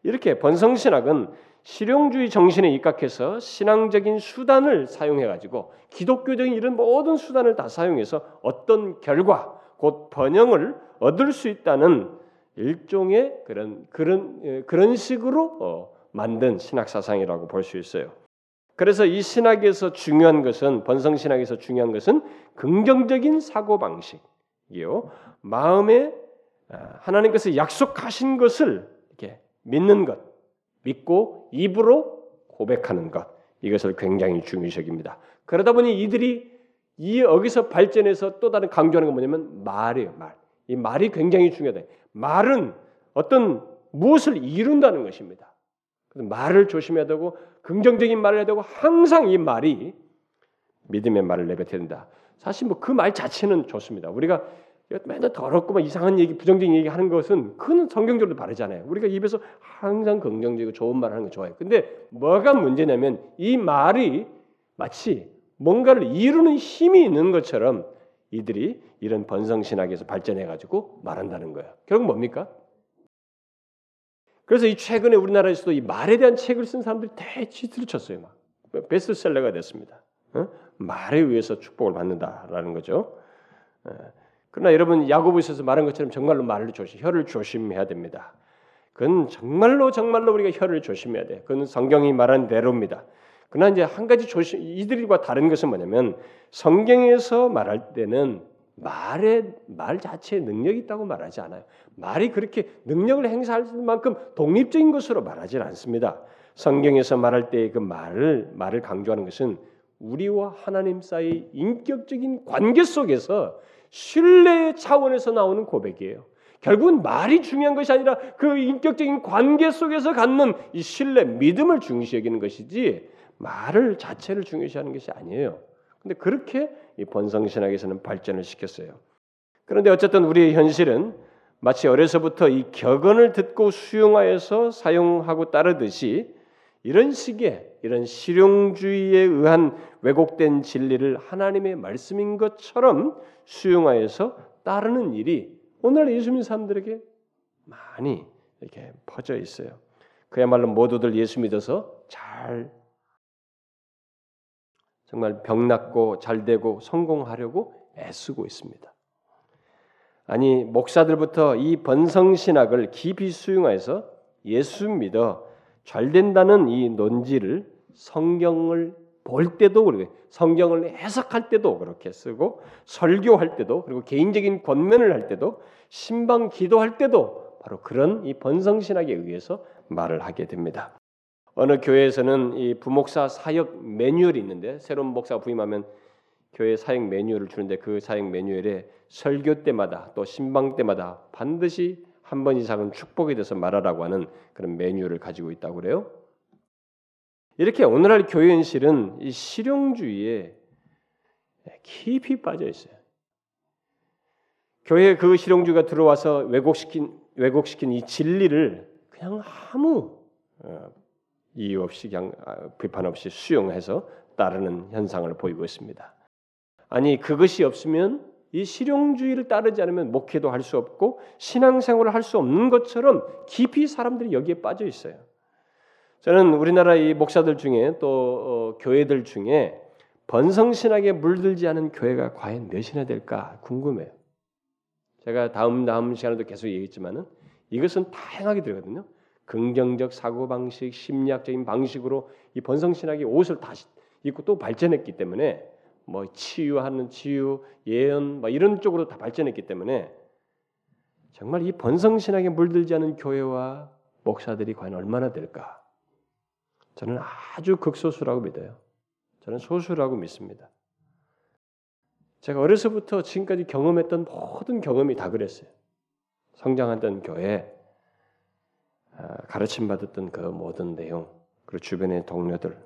이렇게 번성신학은 실용주의 정신에 입각해서 신앙적인 수단을 사용해 가지고 기독교적인 이런 모든 수단을 다 사용해서 어떤 결과 곧 번영을 얻을 수 있다는 일종의 그런 그런 예, 그런 식으로 어, 만든 신학 사상이라고 볼 수 있어요. 그래서 이 신학에서 중요한 것은 번성 신학에서 중요한 것은 긍정적인 사고 방식이요. 마음에 아, 하나님께서 약속하신 것을 이렇게 믿는 것, 믿고 입으로 고백하는 것 이것을 굉장히 중요시 여깁니다. 그러다 보니 이들이 이 여기서 발전해서 또 다른 강조하는 건 뭐냐면 말이에요, 말. 이 말이 굉장히 중요하다. 말은 어떤 무엇을 이룬다는 것입니다. 말을 조심해야 되고 긍정적인 말을 해야 되고 항상 이 말이 믿음의 말을 내뱉어야 된다. 사실 뭐 그 말 자체는 좋습니다. 우리가 맨날 더럽고 막 이상한 얘기, 부정적인 얘기 하는 것은 그건 성경적으로 바르잖아요. 우리가 입에서 항상 긍정적이고 좋은 말을 하는 거 좋아해요. 근데 뭐가 문제냐면 이 말이 마치 뭔가를 이루는 힘이 있는 것처럼 이들이 이런 번성신학에서 발전해가지고 말한다는 거예요. 결국 뭡니까? 그래서 이 최근에 우리나라에서도 이 말에 대한 책을 쓴 사람들이 대치트를 쳤어요. 막 베스트셀러가 됐습니다. 어? 말에 의해서 축복을 받는다라는 거죠. 어. 그러나 여러분 야고보서에서 말한 것처럼 정말로 말을 조심, 혀를 조심해야 됩니다. 그건 정말로 정말로 우리가 혀를 조심해야 돼. 그건 성경이 말한 대로입니다. 그러나 이제 한 가지 조심 이들과 다른 것은 뭐냐면 성경에서 말할 때는 말의 말 자체에 능력이 있다고 말하지 않아요. 말이 그렇게 능력을 행사할 만큼 독립적인 것으로 말하지 않습니다. 성경에서 말할 때그 말을 말을 강조하는 것은 우리와 하나님 사이 인격적인 관계 속에서 신뢰 차원에서 나오는 고백이에요. 결국은 말이 중요한 것이 아니라 그 인격적인 관계 속에서 갖는 이 신뢰, 믿음을 중시 여기는 것이지 말을 자체를 중요시하는 것이 아니에요. 근데 그렇게 이 번성신학에서는 발전을 시켰어요. 그런데 어쨌든 우리의 현실은 마치 어려서부터 이 격언을 듣고 수용하여서 사용하고 따르듯이 이런 식의 이런 실용주의에 의한 왜곡된 진리를 하나님의 말씀인 것처럼 수용하여서 따르는 일이 오늘 예수 믿는 사람들에게 많이 이렇게 퍼져 있어요. 그야말로 모두들 예수 믿어서 잘 정말 병 낫고 잘 되고 성공하려고 애쓰고 있습니다. 아니 목사들부터 이 번성 신학을 깊이 수용해서 예수 믿어 잘 된다는 이 논지를 성경을 볼 때도 그리고 성경을 해석할 때도 그렇게 쓰고 설교할 때도 그리고 개인적인 권면을 할 때도 신방 기도할 때도 바로 그런 이 번성 신학에 의해서 말을 하게 됩니다. 어느 교회에서는 이 부목사 사역 매뉴얼이 있는데 새로운 목사가 부임하면 교회 사역 매뉴얼을 주는데 그 사역 매뉴얼에 설교 때마다 또 신방 때마다 반드시 한 번 이상은 축복에 대해서 말하라고 하는 그런 매뉴얼을 가지고 있다고 그래요. 이렇게 오늘날 교회 현실은 이 실용주의에 깊이 빠져 있어요. 교회 그 실용주의가 들어와서 왜곡시킨 왜곡시킨 이 진리를 그냥 아무 어, 이유 없이 그냥 아, 비판 없이 수용해서 따르는 현상을 보이고 있습니다. 아니 그것이 없으면 이 실용주의를 따르지 않으면 목회도 할 수 없고 신앙생활을 할 수 없는 것처럼 깊이 사람들이 여기에 빠져 있어요. 저는 우리나라 이 목사들 중에 또 어, 교회들 중에 번성신학에 물들지 않은 교회가 과연 몇이나 될까 궁금해요. 제가 다음 다음 시간에도 계속 얘기했지만은 이것은 다양하게 들거든요. 긍정적 사고 방식, 심리학적인 방식으로 이 번성신학이 옷을 다시 입고 또 발전했기 때문에 뭐 치유하는 치유, 예언, 뭐 이런 쪽으로 다 발전했기 때문에 정말 이 번성신학에 물들지 않은 교회와 목사들이 과연 얼마나 될까? 저는 아주 극소수라고 믿어요. 저는 소수라고 믿습니다. 제가 어려서부터 지금까지 경험했던 모든 경험이 다 그랬어요. 성장하던 교회, 아, 가르침 받았던 그 모든 내용, 그리고 주변의 동료들.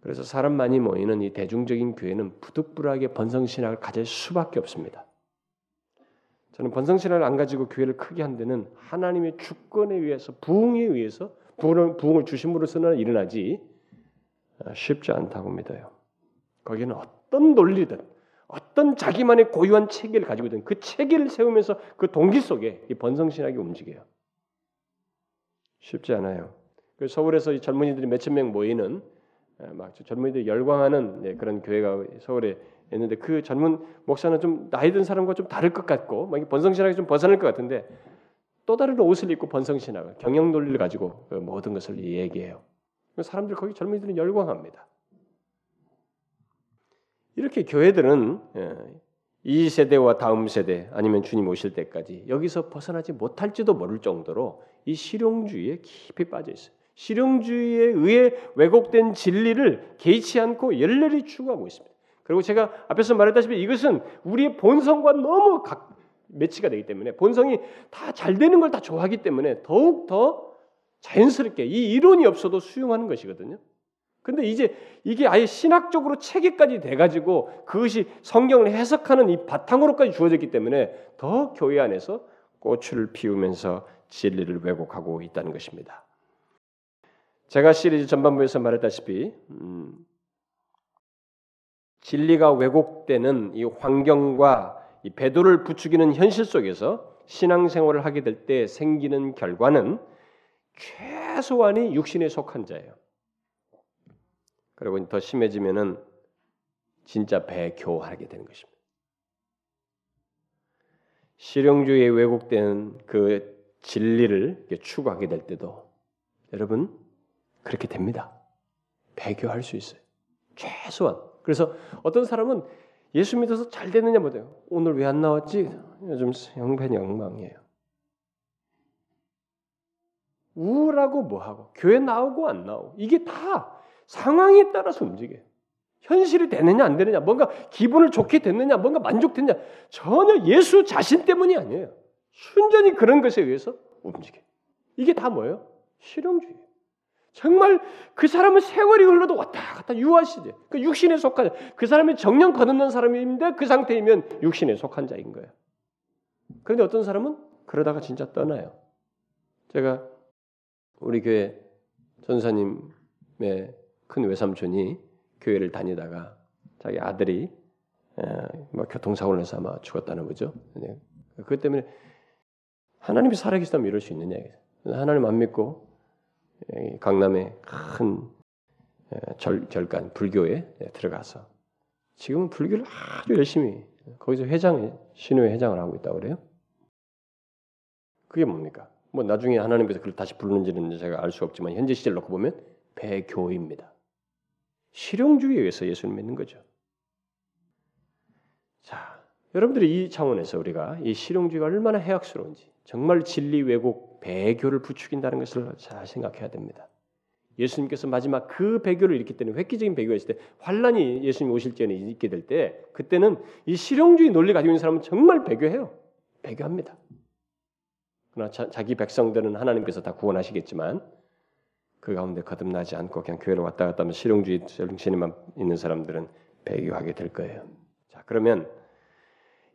그래서 사람 많이 모이는 이 대중적인 교회는 부득불하게 번성신학을 가질 수밖에 없습니다. 저는 번성신학을 안 가지고 교회를 크게 한 데는 하나님의 주권에 의해서 부흥에 의해서 부흥을, 부흥을 주심으로서는 일어나지 아, 쉽지 않다고 믿어요. 거기는 어떤 논리든 어떤 자기만의 고유한 체계를 가지고 있든 그 체계를 세우면서 그 동기 속에 이 번성신학이 움직여요. 쉽지 않아요. 그 서울에서 이 젊은이들이 몇천 명 모이는 아, 막 젊은이들 열광하는 네, 그런 교회가 서울에 있는데 그 젊은 목사는 좀 나이 든 사람과 좀 다를 것 같고 번성신학이 좀 벗어날 것 같은데 또 다른 옷을 입고 번성신학을 경영 논리를 가지고 그 모든 것을 얘기해요. 사람들 거기 젊은이들은 열광합니다. 이렇게 교회들은 예, 이 세대와 다음 세대 아니면 주님 오실 때까지 여기서 벗어나지 못할지도 모를 정도로 이 실용주의에 깊이 빠져 있어요. 실용주의에 의해 왜곡된 진리를 개의치 않고 열렬히 추구하고 있습니다. 그리고 제가 앞에서 말했다시피 이것은 우리의 본성과 너무 각, 매치가 되기 때문에 본성이 다 잘 되는 걸 다 좋아하기 때문에 더욱 더 자연스럽게 이 이론이 없어도 수용하는 것이거든요. 근데 이제 이게 아예 신학적으로 체계까지 돼가지고 그것이 성경을 해석하는 이 바탕으로까지 주어졌기 때문에 더 교회 안에서 꽃을 피우면서 진리를 왜곡하고 있다는 것입니다. 제가 시리즈 전반부에서 말했다시피 음, 진리가 왜곡되는 이 환경과 이 배도를 부추기는 현실 속에서 신앙생활을 하게 될 때 생기는 결과는 최소한이 육신에 속한 자예요. 그리고 더 심해지면은 진짜 배교하게 되는 것입니다. 실용주의에 왜곡된 그 진리를 추구하게 될 때도 여러분 그렇게 됩니다. 배교할 수 있어요. 최소한. 그래서 어떤 사람은 예수 믿어서 잘 됐느냐 못해요. 오늘 왜 안 나왔지? 요즘 형편영망이에요. 우울하고 뭐하고 교회 나오고 안 나오고 이게 다 상황에 따라서 움직여요. 현실이 되느냐 안 되느냐 뭔가 기분을 좋게 됐느냐 뭔가 만족됐냐 전혀 예수 자신 때문이 아니에요. 순전히 그런 것에 의해서 움직여. 이게 다 뭐예요? 실용주의. 정말 그 사람은 세월이 흘러도 왔다 갔다 유아 시대. 그 육신에 속한 그 사람이 정령 거듭난 사람인데 그 상태이면 육신에 속한 자인 거예요. 그런데 어떤 사람은 그러다가 진짜 떠나요. 제가 우리 교회 전사님의 큰 외삼촌이 교회를 다니다가 자기 아들이 뭐 교통사고를 해서 아마 죽었다는 거죠. 네. 그것 때문에 하나님이 살아계시다면 이럴 수 있느냐. 하나님 안 믿고 강남의 큰 절, 절간 불교에 들어가서 지금은 불교를 아주 열심히 거기서 회장 신우회 회장을 하고 있다고 그래요. 그게 뭡니까? 뭐 나중에 하나님께서 그걸 다시 부르는지는 제가 알 수 없지만 현재 시절 놓고 보면 배교입니다. 실용주의에 의해서 예수를 믿는 거죠. 자, 여러분들이 이 차원에서 우리가 이 실용주의가 얼마나 해악스러운지 정말 진리 왜곡 배교를 부추긴다는 것을 잘 생각해야 됩니다. 예수님께서 마지막 그 배교를 일으킬 때는 획기적인 배교가 있을 때 환란이 예수님 오실 전에 있게 될 때 그때는 이 실용주의 논리 가지고 있는 사람은 정말 배교해요. 배교합니다. 그러나 자, 기 백성들은 하나님께서 다 구원하시겠지만 그 가운데 거듭나지 않고 그냥 교회를 왔다 갔다 하면 실용주의 정신에만 있는 사람들은 배교하게 될 거예요. 자 그러면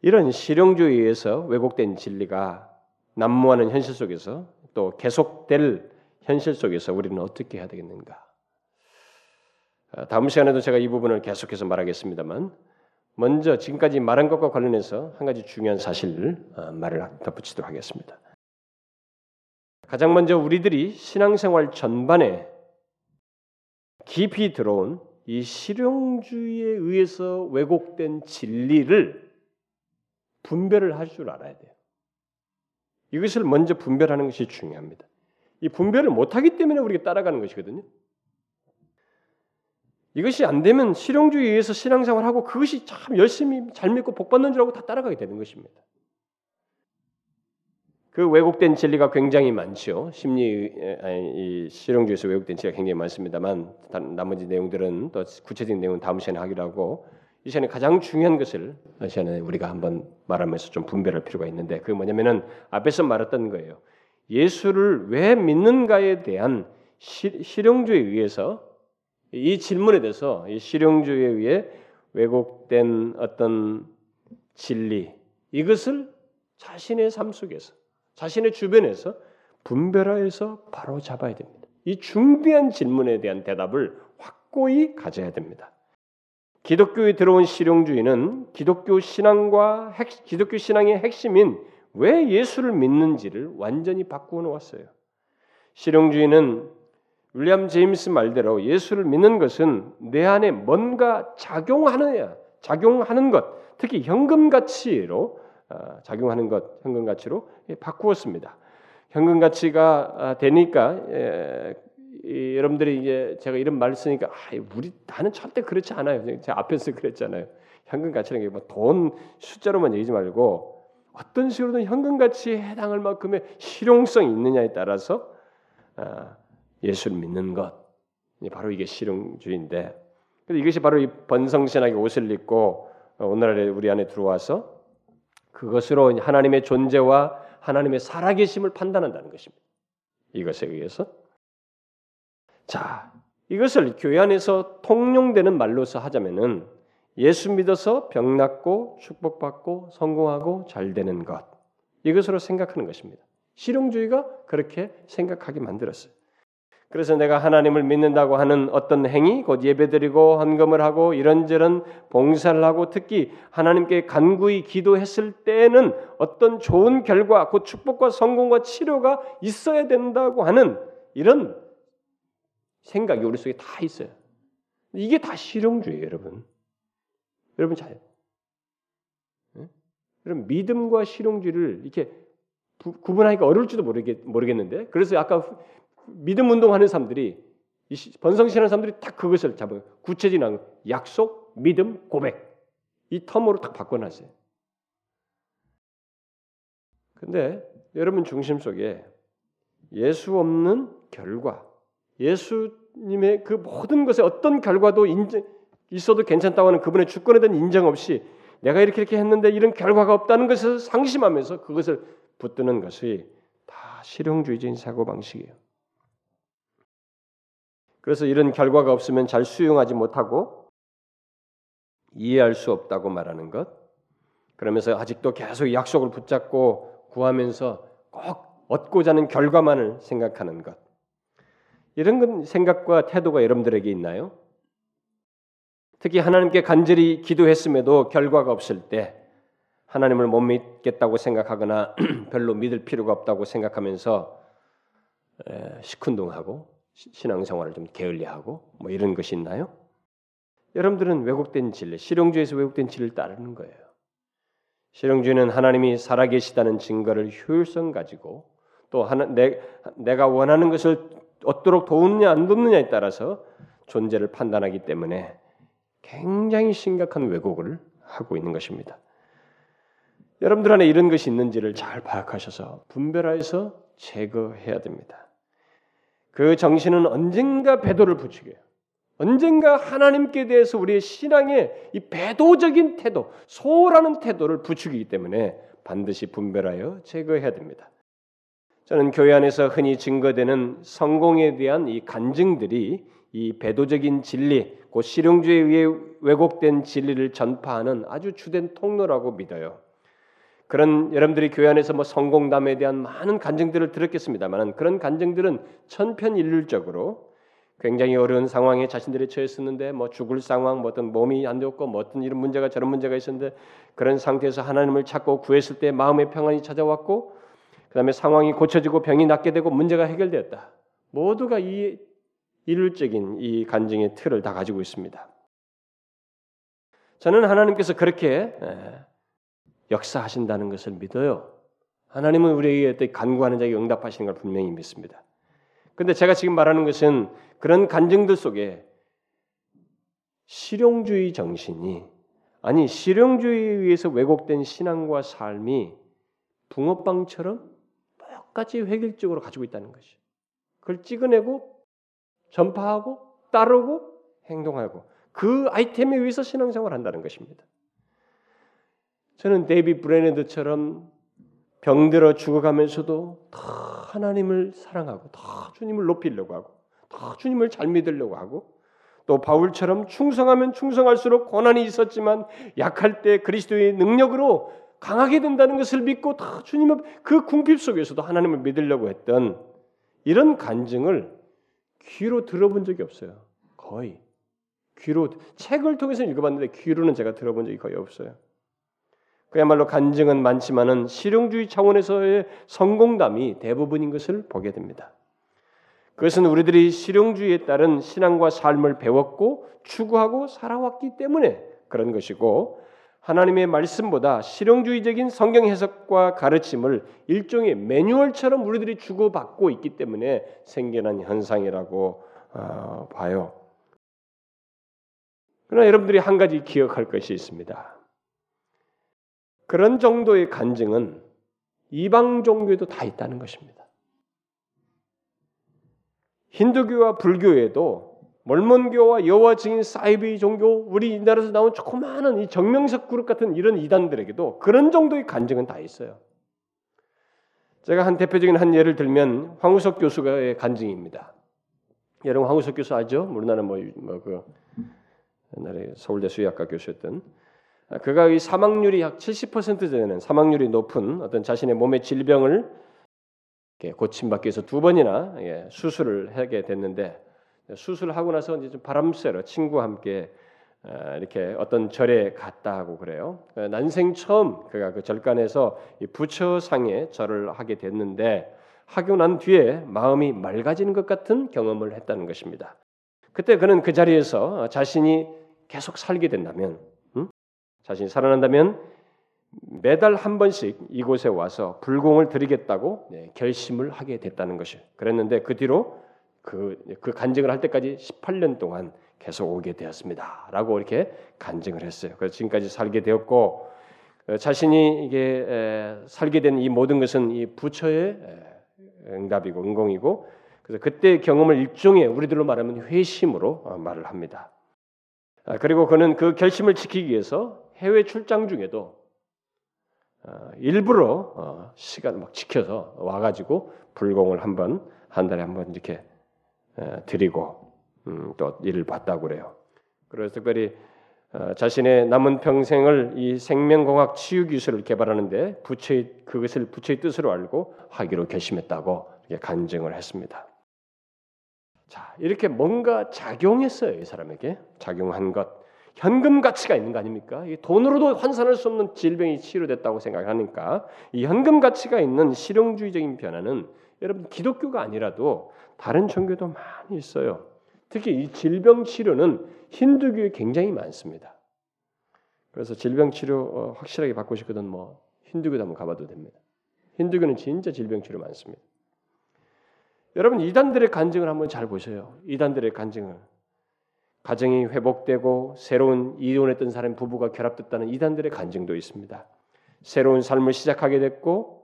이런 실용주의에서 왜곡된 진리가 난무하는 현실 속에서 또 계속될 현실 속에서 우리는 어떻게 해야 되겠는가? 아, 다음 시간에도 제가 이 부분을 계속해서 말하겠습니다만 먼저 지금까지 말한 것과 관련해서 한 가지 중요한 사실을 아, 말을 덧붙이도록 하겠습니다. 가장 먼저 우리들이 신앙생활 전반에 깊이 들어온 이 실용주의에 의해서 왜곡된 진리를 분별을 할 줄 알아야 돼요. 이것을 먼저 분별하는 것이 중요합니다. 이 분별을 못하기 때문에 우리가 따라가는 것이거든요. 이것이 안 되면 실용주의에 의해서 신앙생활하고 그것이 참 열심히 잘 믿고 복 받는 줄 알고 다 따라가게 되는 것입니다. 그 왜곡된 진리가 굉장히 많죠. 심리 아니, 이 실용주의에서 왜곡된 진리가 굉장히 많습니다만 나머지 내용들은 또 구체적인 내용은 다음 시간에 하기로 하고 이 시간에 가장 중요한 것을 이 시간에 우리가 한번 말하면서 좀 분별할 필요가 있는데 그게 뭐냐면은 앞에서 말했던 거예요. 예수를 왜 믿는가에 대한 시, 실용주의에 의해서 이 질문에 대해서 이 실용주의에 의해 왜곡된 어떤 진리 이것을 자신의 삶 속에서 자신의 주변에서 분별하여서 바로 잡아야 됩니다. 이 중대한 질문에 대한 대답을 확고히 가져야 됩니다. 기독교에 들어온 실용주의는 기독교 신앙과 핵, 기독교 신앙의 핵심인 왜 예수를 믿는지를 완전히 바꾸어 놓았어요. 실용주의는 윌리엄 제임스 말대로 예수를 믿는 것은 내 안에 뭔가 작용하느냐, 작용하는 것, 특히 현금 가치로 어, 작용하는 것, 현금 가치로 바꾸었습니다. 현금 가치가 아, 되니까 여러분들이 이제 제가 이런 말을 쓰니까 아, 우리 나는 절대 그렇지 않아요. 제가 앞에서 그랬잖아요. 현금 가치라는 게뭐돈 숫자로만 얘기지 말고 어떤 식으로든 현금 가치에 해당할 만큼의 실용성이 있느냐에 따라서 아, 예수를 믿는 것 바로 이게 실용주의인데 이것이 바로 이 번성신학의 옷을 입고 오늘날에 우리 안에 들어와서 그것으로 하나님의 존재와 하나님의 살아계심을 판단한다는 것입니다. 이것에 의해서 자 이것을 교회 안에서 통용되는 말로서 하자면은 예수 믿어서 병 낫고 축복받고 성공하고 잘 되는 것 이것으로 생각하는 것입니다. 실용주의가 그렇게 생각하게 만들었어요. 그래서 내가 하나님을 믿는다고 하는 어떤 행위, 곧 예배드리고 헌금을 하고 이런저런 봉사를 하고 특히 하나님께 간구히 기도했을 때에는 어떤 좋은 결과, 곧 축복과 성공과 치료가 있어야 된다고 하는 이런 생각이 우리 속에 다 있어요. 이게 다 실용주의예요, 여러분. 여러분 잘. 네? 여러분 믿음과 실용주의를 이렇게 구분하기가 어려울지도 모르겠, 모르겠는데 그래서 아까 믿음 운동하는 사람들이 번성신하는 사람들이 딱 그것을 잡아요. 구체적인 약속, 믿음, 고백 이 텀으로 딱 바꿔놨어요. 근데 여러분 중심 속에 예수 없는 결과, 예수님의 그 모든 것에 어떤 결과도 인정, 있어도 괜찮다고 하는 그분의 주권에 대한 인정 없이 내가 이렇게 이렇게 했는데 이런 결과가 없다는 것을 상심하면서 그것을 붙드는 것이 다 실용주의적인 사고 방식이에요. 그래서 이런 결과가 없으면 잘 수용하지 못하고 이해할 수 없다고 말하는 것. 그러면서 아직도 계속 약속을 붙잡고 구하면서 꼭 얻고자 하는 결과만을 생각하는 것. 이런 생각과 태도가 여러분들에게 있나요? 특히 하나님께 간절히 기도했음에도 결과가 없을 때 하나님을 못 믿겠다고 생각하거나 별로 믿을 필요가 없다고 생각하면서 시큰둥하고 신앙생활을 좀 게을리하고 뭐 이런 것이 있나요? 여러분들은 왜곡된 진리, 실용주의에서 왜곡된 진리를 따르는 거예요. 실용주의는 하나님이 살아계시다는 증거를 효율성 가지고 또 하나, 내, 내가 원하는 것을 얻도록 도우느냐 안 돕느냐에 따라서 존재를 판단하기 때문에 굉장히 심각한 왜곡을 하고 있는 것입니다. 여러분들 안에 이런 것이 있는지를 잘 파악하셔서 분별하여서 제거해야 됩니다. 그 정신은 언젠가 배도를 부추겨요. 언젠가 하나님께 대해서 우리의 신앙의 이 배도적인 태도, 소홀하는 태도를 부추기기 때문에 반드시 분별하여 제거해야 됩니다. 저는 교회 안에서 흔히 증거되는 성공에 대한 이 간증들이 이 배도적인 진리, 곧 실용주의에 의해 왜곡된 진리를 전파하는 아주 주된 통로라고 믿어요. 그런 여러분들이 교회 안에서 뭐 성공담에 대한 많은 간증들을 들었겠습니다만 그런 간증들은 천편일률적으로 굉장히 어려운 상황에 자신들이 처했었는데 뭐 죽을 상황, 뭐 어떤 몸이 안 되었고 뭐 어떤 이런 문제가 저런 문제가 있었는데 그런 상태에서 하나님을 찾고 구했을 때 마음의 평안이 찾아왔고 그다음에 상황이 고쳐지고 병이 낫게 되고 문제가 해결되었다. 모두가 이 일률적인 이 간증의 틀을 다 가지고 있습니다. 저는 하나님께서 그렇게 역사하신다는 것을 믿어요. 하나님은 우리에게 간구하는 자에게 응답하시는 걸 분명히 믿습니다. 근데 제가 지금 말하는 것은 그런 간증들 속에 실용주의 정신이 아니 실용주의에 의해서 왜곡된 신앙과 삶이 붕어빵처럼 똑같이 획일적으로 가지고 있다는 것이. 그걸 찍어내고 전파하고 따르고 행동하고 그 아이템에 의해서 신앙생활을 한다는 것입니다. 저는 데이비 브레네드처럼 병들어 죽어가면서도 더 하나님을 사랑하고 더 주님을 높이려고 하고 더 주님을 잘 믿으려고 하고 또 바울처럼 충성하면 충성할수록 고난이 있었지만 약할 때 그리스도의 능력으로 강하게 된다는 것을 믿고 다 주님의 그 궁핍 속에서도 하나님을 믿으려고 했던 이런 간증을 귀로 들어본 적이 없어요. 거의 귀로 책을 통해서 읽어봤는데 귀로는 제가 들어본 적이 거의 없어요. 그야말로 간증은 많지만은 실용주의 차원에서의 성공담이 대부분인 것을 보게 됩니다. 그것은 우리들이 실용주의에 따른 신앙과 삶을 배웠고 추구하고 살아왔기 때문에 그런 것이고 하나님의 말씀보다 실용주의적인 성경 해석과 가르침을 일종의 매뉴얼처럼 우리들이 주고받고 있기 때문에 생겨난 현상이라고 어, 봐요. 그러나 여러분들이 한 가지 기억할 것이 있습니다. 그런 정도의 간증은 이방 종교에도 다 있다는 것입니다. 힌두교와 불교에도 몰몬교와 여호와 증인 사이비 종교 우리 나라에서 나온 조그마한 이 정명석 그룹 같은 이런 이단들에게도 그런 정도의 간증은 다 있어요. 제가 한 대표적인 한 예를 들면 황우석 교수의 간증입니다. 여러분 황우석 교수 알죠? 우리나라 뭐그 뭐 옛날에 서울대 수의학과 교수였던 그가 이 사망률이 약 70% 되는 사망률이 높은 어떤 자신의 몸의 질병을 고침받기 위해서 두 번이나 예, 수술을 하게 됐는데 수술을 하고 나서 이제 좀 바람 쐬러 친구와 함께 어, 이렇게 어떤 절에 갔다 하고 그래요. 어, 난생 처음 그가 그 절간에서 부처상에 절을 하게 됐는데 하고 난 뒤에 마음이 맑아지는 것 같은 경험을 했다는 것입니다. 그때 그는 그 자리에서 자신이 계속 살게 된다면, 음? 자신이 살아난다면 매달 한 번씩 이곳에 와서 불공을 드리겠다고 네, 결심을 하게 됐다는 것이. 그랬는데 그 뒤로 그, 그 간증을 할 때까지 18년 동안 계속 오게 되었습니다. 라고 이렇게 간증을 했어요. 그래서 지금까지 살게 되었고, 어, 자신이 이게 살게 된 이 모든 것은 이 부처의 응답이고 응공이고, 그래서 그때 경험을 일종의 우리들로 말하면 회심으로 어, 말을 합니다. 아, 그리고 그는 그 결심을 지키기 위해서 해외 출장 중에도 어, 일부러 시간을 막 지켜서 와가지고 불공을 한 번 한 달에 한 번 이렇게 드리고 음, 또 일을 봤다고 그래요. 그래서 특별히 어, 자신의 남은 평생을 이 생명공학 치유 기술을 개발하는데 부처의 그것을 부처의 뜻으로 알고 하기로 결심했다고 간증을 했습니다. 자 이렇게 뭔가 작용했어요 이 사람에게 작용한 것 현금 가치가 있는 거 아닙니까? 돈으로도 환산할 수 없는 질병이 치료됐다고 생각하니까 이 현금 가치가 있는 실용주의적인 변화는 여러분 기독교가 아니라도 다른 종교도 많이 있어요. 특히 이 질병 치료는 힌두교에 굉장히 많습니다. 그래서 질병 치료 어, 확실하게 받고 싶거든 뭐 힌두교도 한번 가봐도 됩니다. 힌두교는 진짜 질병 치료 많습니다. 여러분 이단들의 간증을 한번 잘 보세요. 이단들의 간증을 가정이 회복되고 새로운 이혼했던 사람 부부가 결합됐다는 이단들의 간증도 있습니다. 새로운 삶을 시작하게 됐고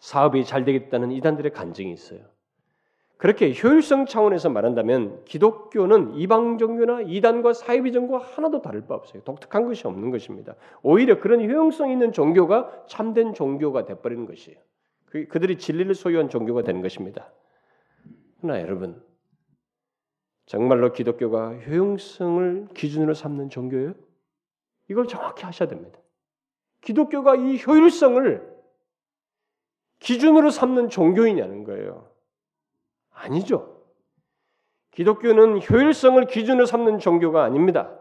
사업이 잘 되겠다는 이단들의 간증이 있어요. 그렇게 효율성 차원에서 말한다면 기독교는 이방 종교나 이단과 사이비 종교와 하나도 다를 바 없어요. 독특한 것이 없는 것입니다. 오히려 그런 효용성 있는 종교가 참된 종교가 돼버리는 것이에요. 그, 그들이 진리를 소유한 종교가 되는 것입니다. 그러나 여러분, 정말로 기독교가 효용성을 기준으로 삼는 종교예요? 이걸 정확히 하셔야 됩니다. 기독교가 이 효율성을 기준으로 삼는 종교이냐는 거예요. 아니죠. 기독교는 효율성을 기준으로 삼는 종교가 아닙니다.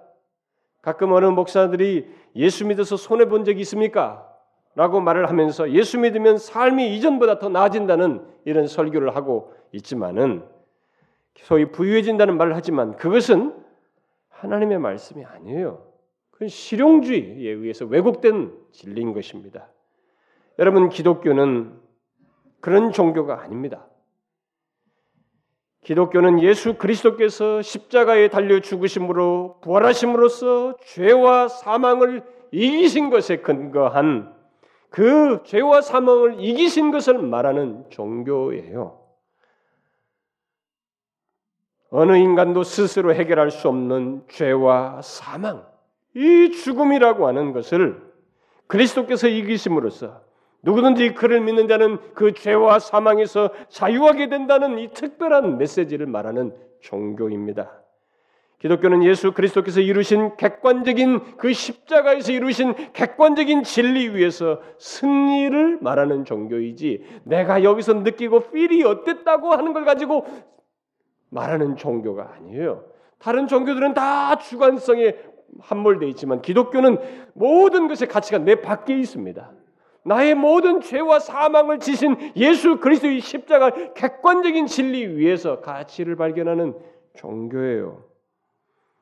가끔 어느 목사들이 예수 믿어서 손해 본 적이 있습니까? 라고 말을 하면서 예수 믿으면 삶이 이전보다 더 나아진다는 이런 설교를 하고 있지만은 소위 부유해진다는 말을 하지만 그것은 하나님의 말씀이 아니에요. 그건 실용주의에 의해서 왜곡된 진리인 것입니다. 여러분 기독교는 그런 종교가 아닙니다. 기독교는 예수 그리스도께서 십자가에 달려 죽으심으로 부활하심으로써 죄와 사망을 이기신 것에 근거한 그 죄와 사망을 이기신 것을 말하는 종교예요. 어느 인간도 스스로 해결할 수 없는 죄와 사망, 이 죽음이라고 하는 것을 그리스도께서 이기심으로써 누구든지 그를 믿는 자는 그 죄와 사망에서 자유하게 된다는 이 특별한 메시지를 말하는 종교입니다. 기독교는 예수 그리스도께서 이루신 객관적인 그 십자가에서 이루신 객관적인 진리 위에서 승리를 말하는 종교이지 내가 여기서 느끼고 필이 어땠다고 하는 걸 가지고 말하는 종교가 아니에요. 다른 종교들은 다 주관성에 함몰되어 있지만 기독교는 모든 것의 가치가 내 밖에 있습니다. 나의 모든 죄와 사망을 지신 예수 그리스도의 십자가 객관적인 진리 위에서 가치를 발견하는 종교예요.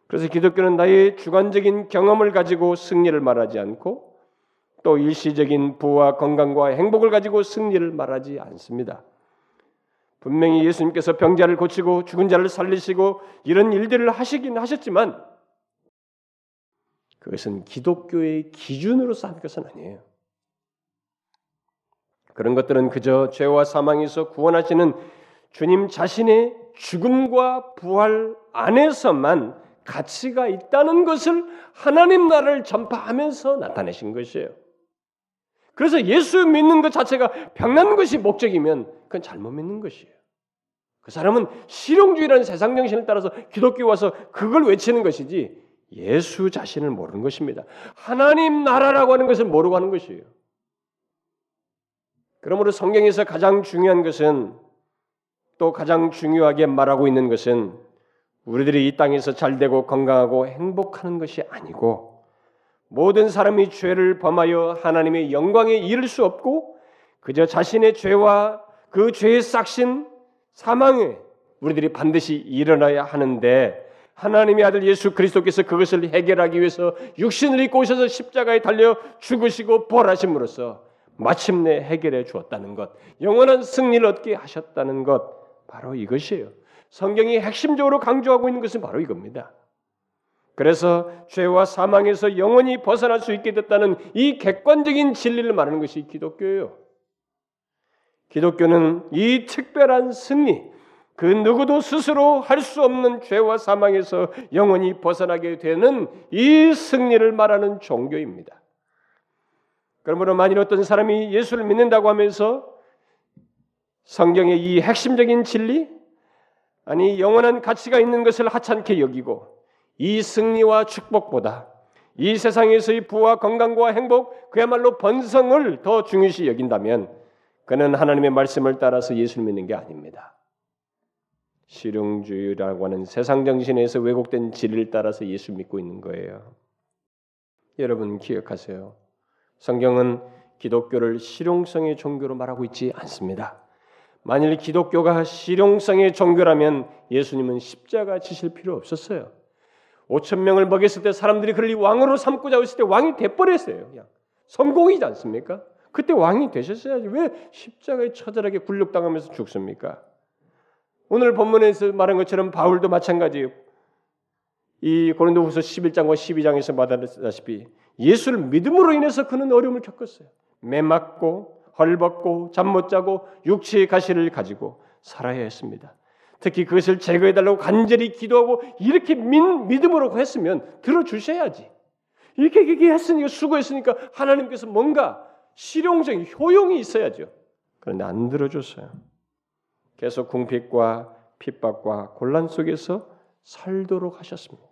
그래서 기독교는 나의 주관적인 경험을 가지고 승리를 말하지 않고 또 일시적인 부와 건강과 행복을 가지고 승리를 말하지 않습니다. 분명히 예수님께서 병자를 고치고 죽은 자를 살리시고 이런 일들을 하시긴 하셨지만 그것은 기독교의 기준으로 쌓은 것은 아니에요. 그런 것들은 그저 죄와 사망에서 구원하시는 주님 자신의 죽음과 부활 안에서만 가치가 있다는 것을 하나님 나라를 전파하면서 나타내신 것이에요. 그래서 예수 믿는 것 자체가 병난 것이 목적이면 그건 잘못 믿는 것이에요. 그 사람은 실용주의라는 세상 정신을 따라서 기독교 와서 그걸 외치는 것이지 예수 자신을 모르는 것입니다. 하나님 나라라고 하는 것을 모르고 하는 것이에요. 그러므로 성경에서 가장 중요한 것은 또 가장 중요하게 말하고 있는 것은 우리들이 이 땅에서 잘 되고 건강하고 행복하는 것이 아니고 모든 사람이 죄를 범하여 하나님의 영광에 이를 수 없고 그저 자신의 죄와 그 죄의 싹신 사망에 우리들이 반드시 일어나야 하는데 하나님의 아들 예수 그리스도께서 그것을 해결하기 위해서 육신을 입고 오셔서 십자가에 달려 죽으시고 부활하심으로써 마침내 해결해 주었다는 것, 영원한 승리를 얻게 하셨다는 것, 바로 이것이에요. 성경이 핵심적으로 강조하고 있는 것은 바로 이겁니다. 그래서 죄와 사망에서 영원히 벗어날 수 있게 됐다는 이 객관적인 진리를 말하는 것이 기독교예요. 기독교는 이 특별한 승리, 그 누구도 스스로 할 수 없는 죄와 사망에서 영원히 벗어나게 되는 이 승리를 말하는 종교입니다. 그러므로 만일 어떤 사람이 예수를 믿는다고 하면서 성경의 이 핵심적인 진리, 아니 영원한 가치가 있는 것을 하찮게 여기고 이 승리와 축복보다 이 세상에서의 부와 건강과 행복, 그야말로 번성을 더 중요시 여긴다면 그는 하나님의 말씀을 따라서 예수를 믿는 게 아닙니다. 실용주의라고 하는 세상 정신에서 왜곡된 진리를 따라서 예수 믿고 있는 거예요. 여러분 기억하세요. 성경은 기독교를 실용성의 종교로 말하고 있지 않습니다. 만일 기독교가 실용성의 종교라면 예수님은 십자가 지실 필요 없었어요. 5천 명을 먹였을 때 사람들이 그를 왕으로 삼고자 했을 때 왕이 돼버렸어요. 그냥 성공이지 않습니까? 그때 왕이 되셨어야지 왜 십자가에 처절하게 굴욕당하면서 죽습니까? 오늘 본문에서 말한 것처럼 바울도 마찬가지예요. 이 고린도후서 11장과 12장에서 말하다시피 예수를 믿음으로 인해서 그는 어려움을 겪었어요. 매 맞고 헐벗고 잠 못 자고 육체의 가시를 가지고 살아야 했습니다. 특히 그것을 제거해 달라고 간절히 기도하고 이렇게 믿, 믿음으로 했으면 들어 주셔야지. 이렇게 얘기했으니까 수고했으니까 하나님께서 뭔가 실용적인 효용이 있어야죠. 그런데 안 들어줬어요. 계속 궁핍과 핍박과 곤란 속에서 살도록 하셨습니다.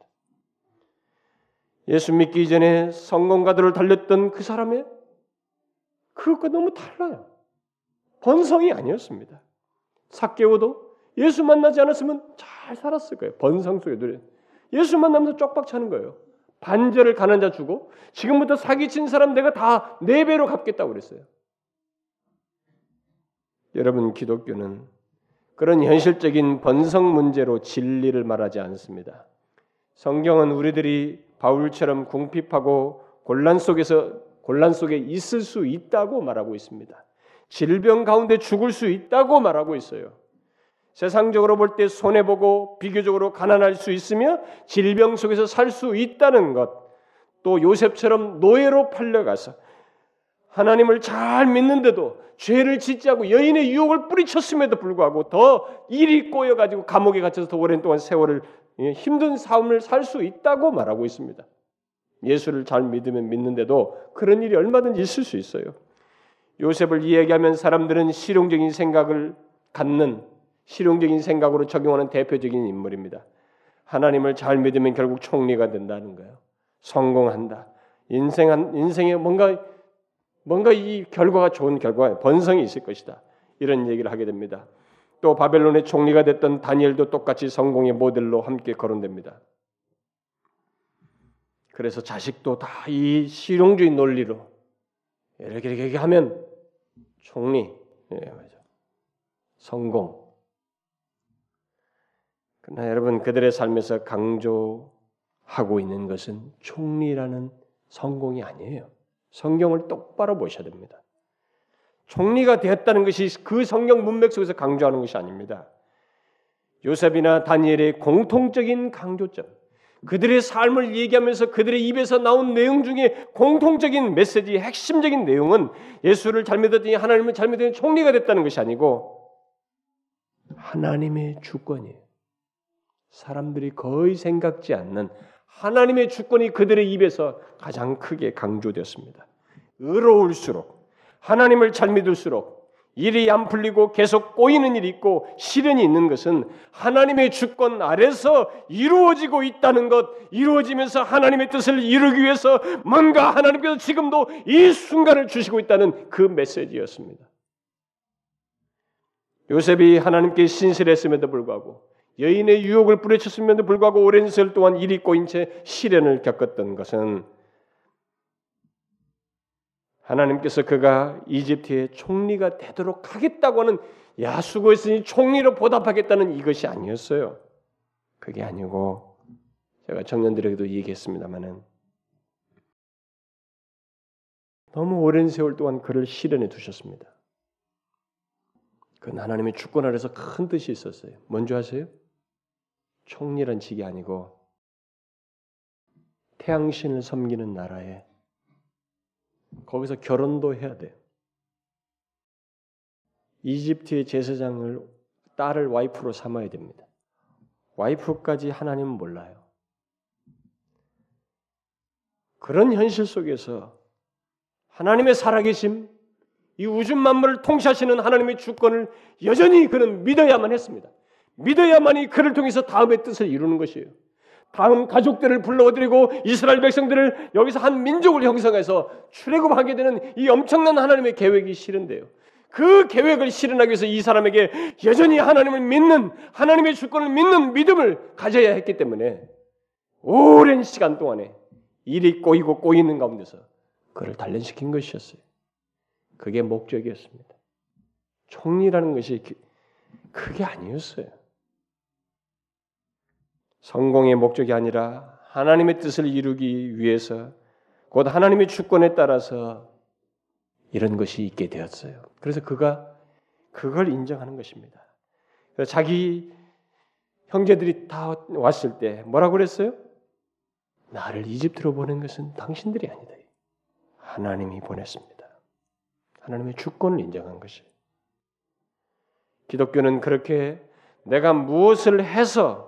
예수 믿기 이전에 성공가들을 달렸던 그 사람의 그것과 너무 달라요. 번성이 아니었습니다. 사개오도 예수 만나지 않았으면 잘 살았을 거예요. 번성 속에 누 예수 만나면서 쪽박 차는 거예요. 반절을 가난 자 주고 지금부터 사기친 사람 내가 다 네 배로 갚겠다고 그랬어요. 여러분 기독교는 그런 현실적인 번성 문제로 진리를 말하지 않습니다. 성경은 우리들이 바울처럼 궁핍하고 곤란 속에서 곤란 속에 있을 수 있다고 말하고 있습니다. 질병 가운데 죽을 수 있다고 말하고 있어요. 세상적으로 볼 때 손해 보고 비교적으로 가난할 수 있으며 질병 속에서 살 수 있다는 것. 또 요셉처럼 노예로 팔려가서 하나님을 잘 믿는데도 죄를 짓지 않고 여인의 유혹을 뿌리쳤음에도 불구하고 더 일이 꼬여 가지고 감옥에 갇혀서 더 오랜 동안 세월을 예, 힘든 삶을 살 수 있다고 말하고 있습니다. 예수를 잘 믿으면 믿는데도 그런 일이 얼마든지 있을 수 있어요. 요셉을 이야기하면 사람들은 실용적인 생각을 갖는 실용적인 생각으로 적용하는 대표적인 인물입니다. 하나님을 잘 믿으면 결국 총리가 된다는 거예요. 성공한다. 인생 인생에 뭔가 뭔가 이 결과가 좋은 결과, 번성이 있을 것이다. 이런 얘기를 하게 됩니다. 또 바벨론의 총리가 됐던 다니엘도 똑같이 성공의 모델로 함께 거론됩니다. 그래서 자식도 다 이 실용주의 논리로 이렇게 이렇게 하면 총리, 예, 맞아. 성공. 그러나 여러분 그들의 삶에서 강조하고 있는 것은 총리라는 성공이 아니에요. 성경을 똑바로 보셔야 됩니다. 총리가 되었다는 것이 그 성경 문맥 속에서 강조하는 것이 아닙니다. 요셉이나 다니엘의 공통적인 강조점, 그들의 삶을 얘기하면서 그들의 입에서 나온 내용 중에 공통적인 메시지, 핵심적인 내용은 예수를 잘 믿었더니 하나님을 잘 믿더니 총리가 됐다는 것이 아니고 하나님의 주권이에요. 사람들이 거의 생각지 않는 하나님의 주권이 그들의 입에서 가장 크게 강조되었습니다. 의로울수록 하나님을 잘 믿을수록 일이 안 풀리고 계속 꼬이는 일이 있고 시련이 있는 것은 하나님의 주권 아래서 이루어지고 있다는 것, 이루어지면서 하나님의 뜻을 이루기 위해서 뭔가 하나님께서 지금도 이 순간을 주시고 있다는 그 메시지였습니다. 요셉이 하나님께 신실했음에도 불구하고 여인의 유혹을 뿌리쳤음에도 불구하고 오랜 세월 동안 일이 꼬인 채 시련을 겪었던 것은 하나님께서 그가 이집트의 총리가 되도록 하겠다고 하는 야 수고했으니 총리로 보답하겠다는 이것이 아니었어요. 그게 아니고 제가 청년들에게도 얘기했습니다마는 너무 오랜 세월 동안 그를 실현해 두셨습니다. 그건 하나님의 주권 아래서 큰 뜻이 있었어요. 뭔지 아세요? 총리란 직이 아니고 태양신을 섬기는 나라에 거기서 결혼도 해야 돼. 이집트의 제사장을 딸을 와이프로 삼아야 됩니다. 와이프까지 하나님은 몰라요. 그런 현실 속에서 하나님의 살아계심, 이 우주 만물을 통치하시는 하나님의 주권을 여전히 그는 믿어야만 했습니다. 믿어야만이 그를 통해서 다음의 뜻을 이루는 것이에요. 다음 가족들을 불러들이고 이스라엘 백성들을 여기서 한 민족을 형성해서 출애굽하게 되는 이 엄청난 하나님의 계획이 실현돼요. 그 계획을 실현하기 위해서 이 사람에게 여전히 하나님을 믿는 하나님의 주권을 믿는 믿음을 가져야 했기 때문에 오랜 시간 동안에 일이 꼬이고 꼬이는 가운데서 그를 단련시킨 것이었어요. 그게 목적이었습니다. 총리라는 것이 그게 아니었어요. 성공의 목적이 아니라 하나님의 뜻을 이루기 위해서 곧 하나님의 주권에 따라서 이런 것이 있게 되었어요. 그래서 그가 그걸 인정하는 것입니다. 자기 형제들이 다 왔을 때 뭐라고 그랬어요? 나를 이집트로 보낸 것은 당신들이 아니다. 하나님이 보냈습니다. 하나님의 주권을 인정한 것이. 기독교는 그렇게 내가 무엇을 해서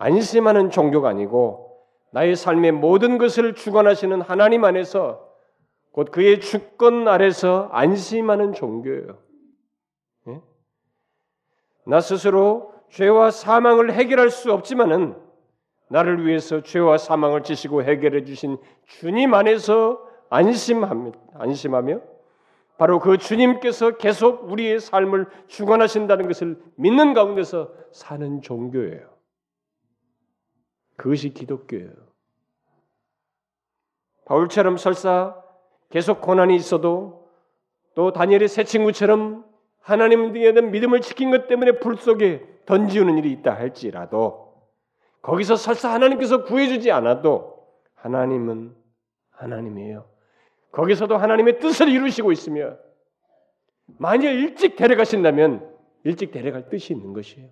안심하는 종교가 아니고 나의 삶의 모든 것을 주관하시는 하나님 안에서 곧 그의 주권 아래서 안심하는 종교예요. 예? 나 스스로 죄와 사망을 해결할 수 없지만은 나를 위해서 죄와 사망을 지시고 해결해 주신 주님 안에서 안심하며, 바로 그 주님께서 계속 우리의 삶을 주관하신다는 것을 믿는 가운데서 사는 종교예요. 그것이 기독교예요. 바울처럼 설사 계속 고난이 있어도 또 다니엘의 새 친구처럼 하나님 등에 대한 믿음을 지킨 것 때문에 불 속에 던지우는 일이 있다 할지라도 거기서 설사 하나님께서 구해주지 않아도 하나님은 하나님이에요. 거기서도 하나님의 뜻을 이루시고 있으며 만일 일찍 데려가신다면 일찍 데려갈 뜻이 있는 것이에요.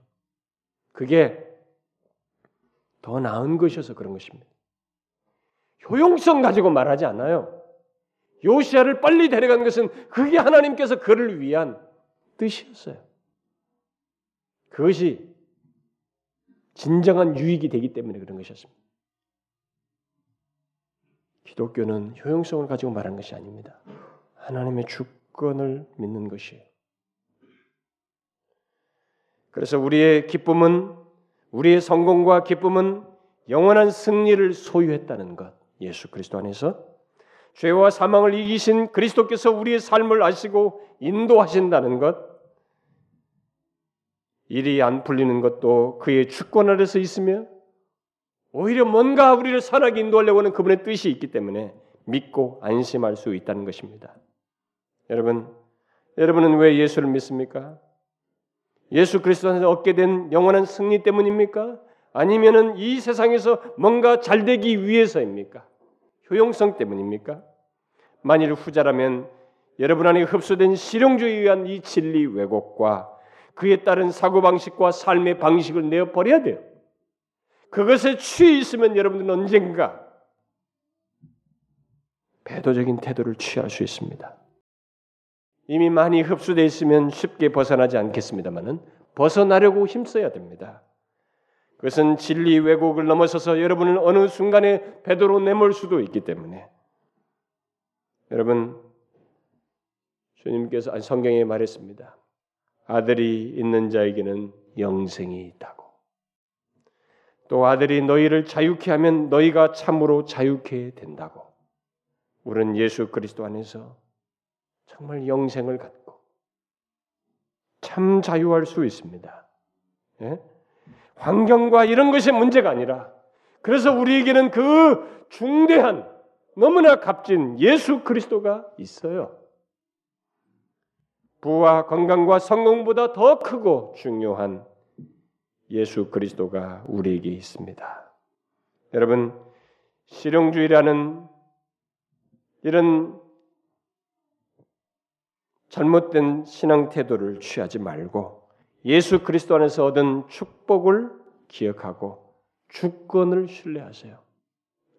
그게 더 나은 것이어서 그런 것입니다. 효용성 가지고 말하지 않아요. 요시아를 빨리 데려간 것은 그게 하나님께서 그를 위한 뜻이었어요. 그것이 진정한 유익이 되기 때문에 그런 것이었습니다. 기독교는 효용성을 가지고 말하는 것이 아닙니다. 하나님의 주권을 믿는 것이에요. 그래서 우리의 기쁨은 우리의 성공과 기쁨은 영원한 승리를 소유했다는 것. 예수 그리스도 안에서 죄와 사망을 이기신 그리스도께서 우리의 삶을 아시고 인도하신다는 것. 일이 안 풀리는 것도 그의 주권 아래서 있으며 오히려 뭔가 우리를 선하게 인도하려고 하는 그분의 뜻이 있기 때문에 믿고 안심할 수 있다는 것입니다. 여러분, 여러분은 왜 예수를 믿습니까? 예수 그리스도 안에서 얻게 된 영원한 승리 때문입니까? 아니면은 이 세상에서 뭔가 잘 되기 위해서입니까? 효용성 때문입니까? 만일 후자라면 여러분 안에 흡수된 실용주의에 의한 이 진리 왜곡과 그에 따른 사고방식과 삶의 방식을 내어 버려야 돼요. 그것에 취해 있으면 여러분들은 언젠가 배도적인 태도를 취할 수 있습니다. 이미 많이 흡수되어 있으면 쉽게 벗어나지 않겠습니다만은 벗어나려고 힘써야 됩니다. 그것은 진리 왜곡을 넘어서서 여러분을 어느 순간에 배도로 내몰 수도 있기 때문에 여러분 주님께서 성경에 말했습니다. 아들이 있는 자에게는 영생이 있다고. 또 아들이 너희를 자유케 하면 너희가 참으로 자유케 된다고. 우리는 예수 그리스도 안에서 정말 영생을 갖고 참 자유할 수 있습니다. 예? 환경과 이런 것이 문제가 아니라 그래서 우리에게는 그 중대한 너무나 값진 예수 그리스도가 있어요. 부와 건강과 성공보다 더 크고 중요한 예수 그리스도가 우리에게 있습니다. 여러분, 실용주의라는 이런 잘못된 신앙 태도를 취하지 말고 예수 그리스도 안에서 얻은 축복을 기억하고 주권을 신뢰하세요.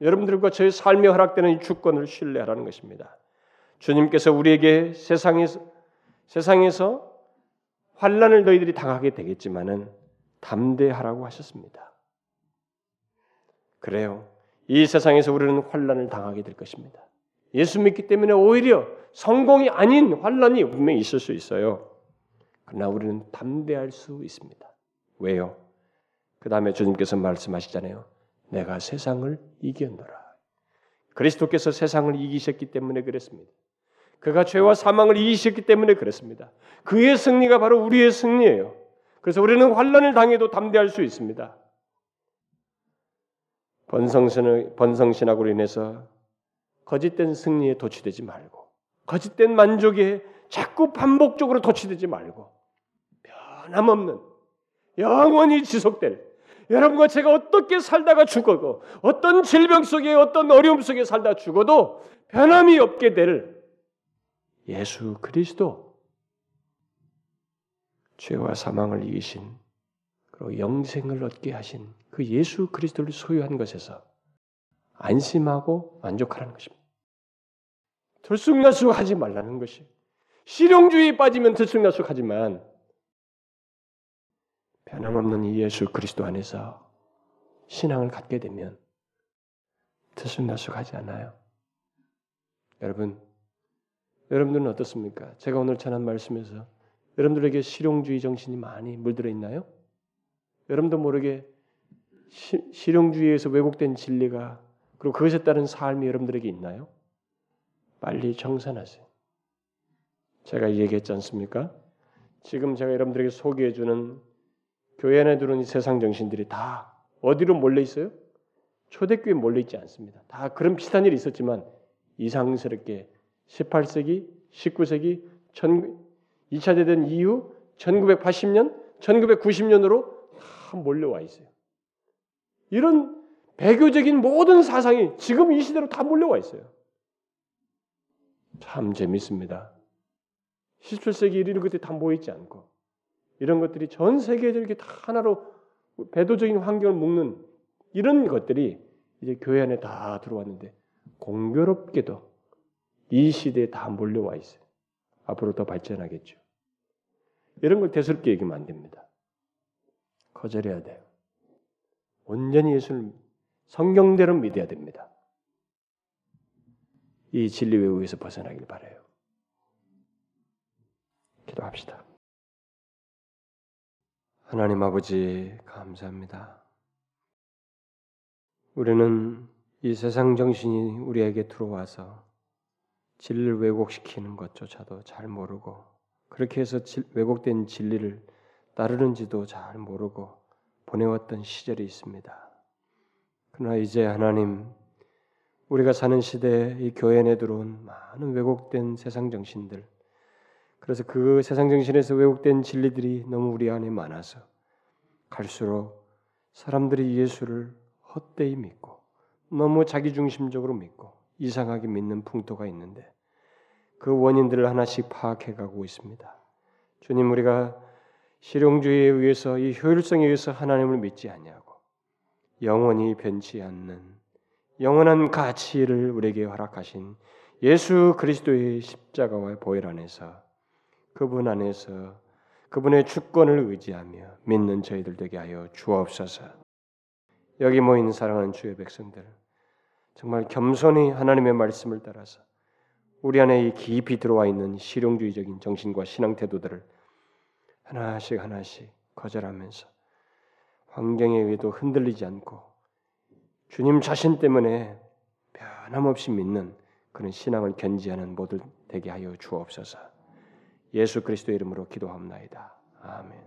여러분들과 저의 삶에 허락되는 이 주권을 신뢰하라는 것입니다. 주님께서 우리에게 세상에서 세상에서 환란을 너희들이 당하게 되겠지만은 담대하라고 하셨습니다. 그래요. 이 세상에서 우리는 환란을 당하게 될 것입니다. 예수 믿기 때문에 오히려 성공이 아닌 환란이 분명히 있을 수 있어요. 그러나 우리는 담대할 수 있습니다. 왜요? 그 다음에 주님께서 말씀하시잖아요. 내가 세상을 이겼노라. 그리스도께서 세상을 이기셨기 때문에 그랬습니다. 그가 죄와 사망을 이기셨기 때문에 그렇습니다. 그의 승리가 바로 우리의 승리예요. 그래서 우리는 환란을 당해도 담대할 수 있습니다. 번성신 번성신학으로 인해서 거짓된 승리에 도취되지 말고 거짓된 만족에 자꾸 반복적으로 도취되지 말고 변함없는 영원히 지속될 여러분과 제가 어떻게 살다가 죽어도 어떤 질병 속에 어떤 어려움 속에 살다 죽어도 변함이 없게 될 예수 그리스도 죄와 사망을 이기신 그리고 영생을 얻게 하신 그 예수 그리스도를 소유한 것에서 안심하고 만족하라는 것입니다. 들쑥날쑥하지 말라는 것이 실용주의에 빠지면 들쑥날쑥하지만 변함없는 이 예수 그리스도 안에서 신앙을 갖게 되면 들쑥날쑥하지 않아요. 여러분, 여러분들은 어떻습니까? 제가 오늘 전한 말씀에서 여러분들에게 실용주의 정신이 많이 물들어 있나요? 여러분도 모르게 시, 실용주의에서 왜곡된 진리가 그리고 그것에 따른 삶이 여러분들에게 있나요? 빨리 정산하세요. 제가 얘기했지 않습니까? 지금 제가 여러분들에게 소개해 주는 교회 안에 들어온 세상 정신들이 다 어디로 몰려 있어요? 초대교회 몰려 있지 않습니다. 다 그런 비슷한 일이 있었지만 이상스럽게 18세기, 19세기, 2차 대전 이후 1980년, 1990년으로 다 몰려와 있어요. 이런 배교적인 모든 사상이 지금 이 시대로 다 몰려와 있어요. 참 재밌습니다. 17세기 이르는 것들이 다 모여있지 않고 이런 것들이 전 세계적으로 이렇게 다 하나로 배도적인 환경을 묶는 이런 것들이 이제 교회 안에 다 들어왔는데 공교롭게도 이 시대에 다 몰려와 있어요. 앞으로 더 발전하겠죠. 이런 걸 대수롭게 얘기하면 안 됩니다. 거절해야 돼요. 온전히 예수를 성경대로 믿어야 됩니다. 이 진리 외우에서 벗어나길 바래요. 기도합시다. 하나님 아버지 감사합니다. 우리는 이 세상 정신이 우리에게 들어와서 진리를 왜곡시키는 것조차도 잘 모르고 그렇게 해서 왜곡된 진리를 따르는지도 잘 모르고 보내왔던 시절이 있습니다. 그러나 이제 하나님 우리가 사는 시대에 이 교회 내 들어온 많은 왜곡된 세상 정신들 그래서 그 세상 정신에서 왜곡된 진리들이 너무 우리 안에 많아서 갈수록 사람들이 예수를 헛되이 믿고 너무 자기 중심적으로 믿고 이상하게 믿는 풍토가 있는데 그 원인들을 하나씩 파악해 가고 있습니다. 주님 우리가 실용주의에 의해서 이 효율성에 의해서 하나님을 믿지 아니하고 영원히 변치 않는 영원한 가치를 우리에게 허락하신 예수 그리스도의 십자가와 보혈 안에서 그분 안에서 그분의 주권을 의지하며 믿는 저희들 되게 하여 주옵소서. 여기 모인 사랑하는 주의 백성들 정말 겸손히 하나님의 말씀을 따라서 우리 안에 깊이 들어와 있는 실용주의적인 정신과 신앙 태도들을 하나씩 하나씩 거절하면서 환경에 의해도 흔들리지 않고 주님 자신 때문에 변함없이 믿는 그런 신앙을 견지하는 모두 되게 하여 주옵소서. 예수 그리스도 이름으로 기도합나이다. 아멘.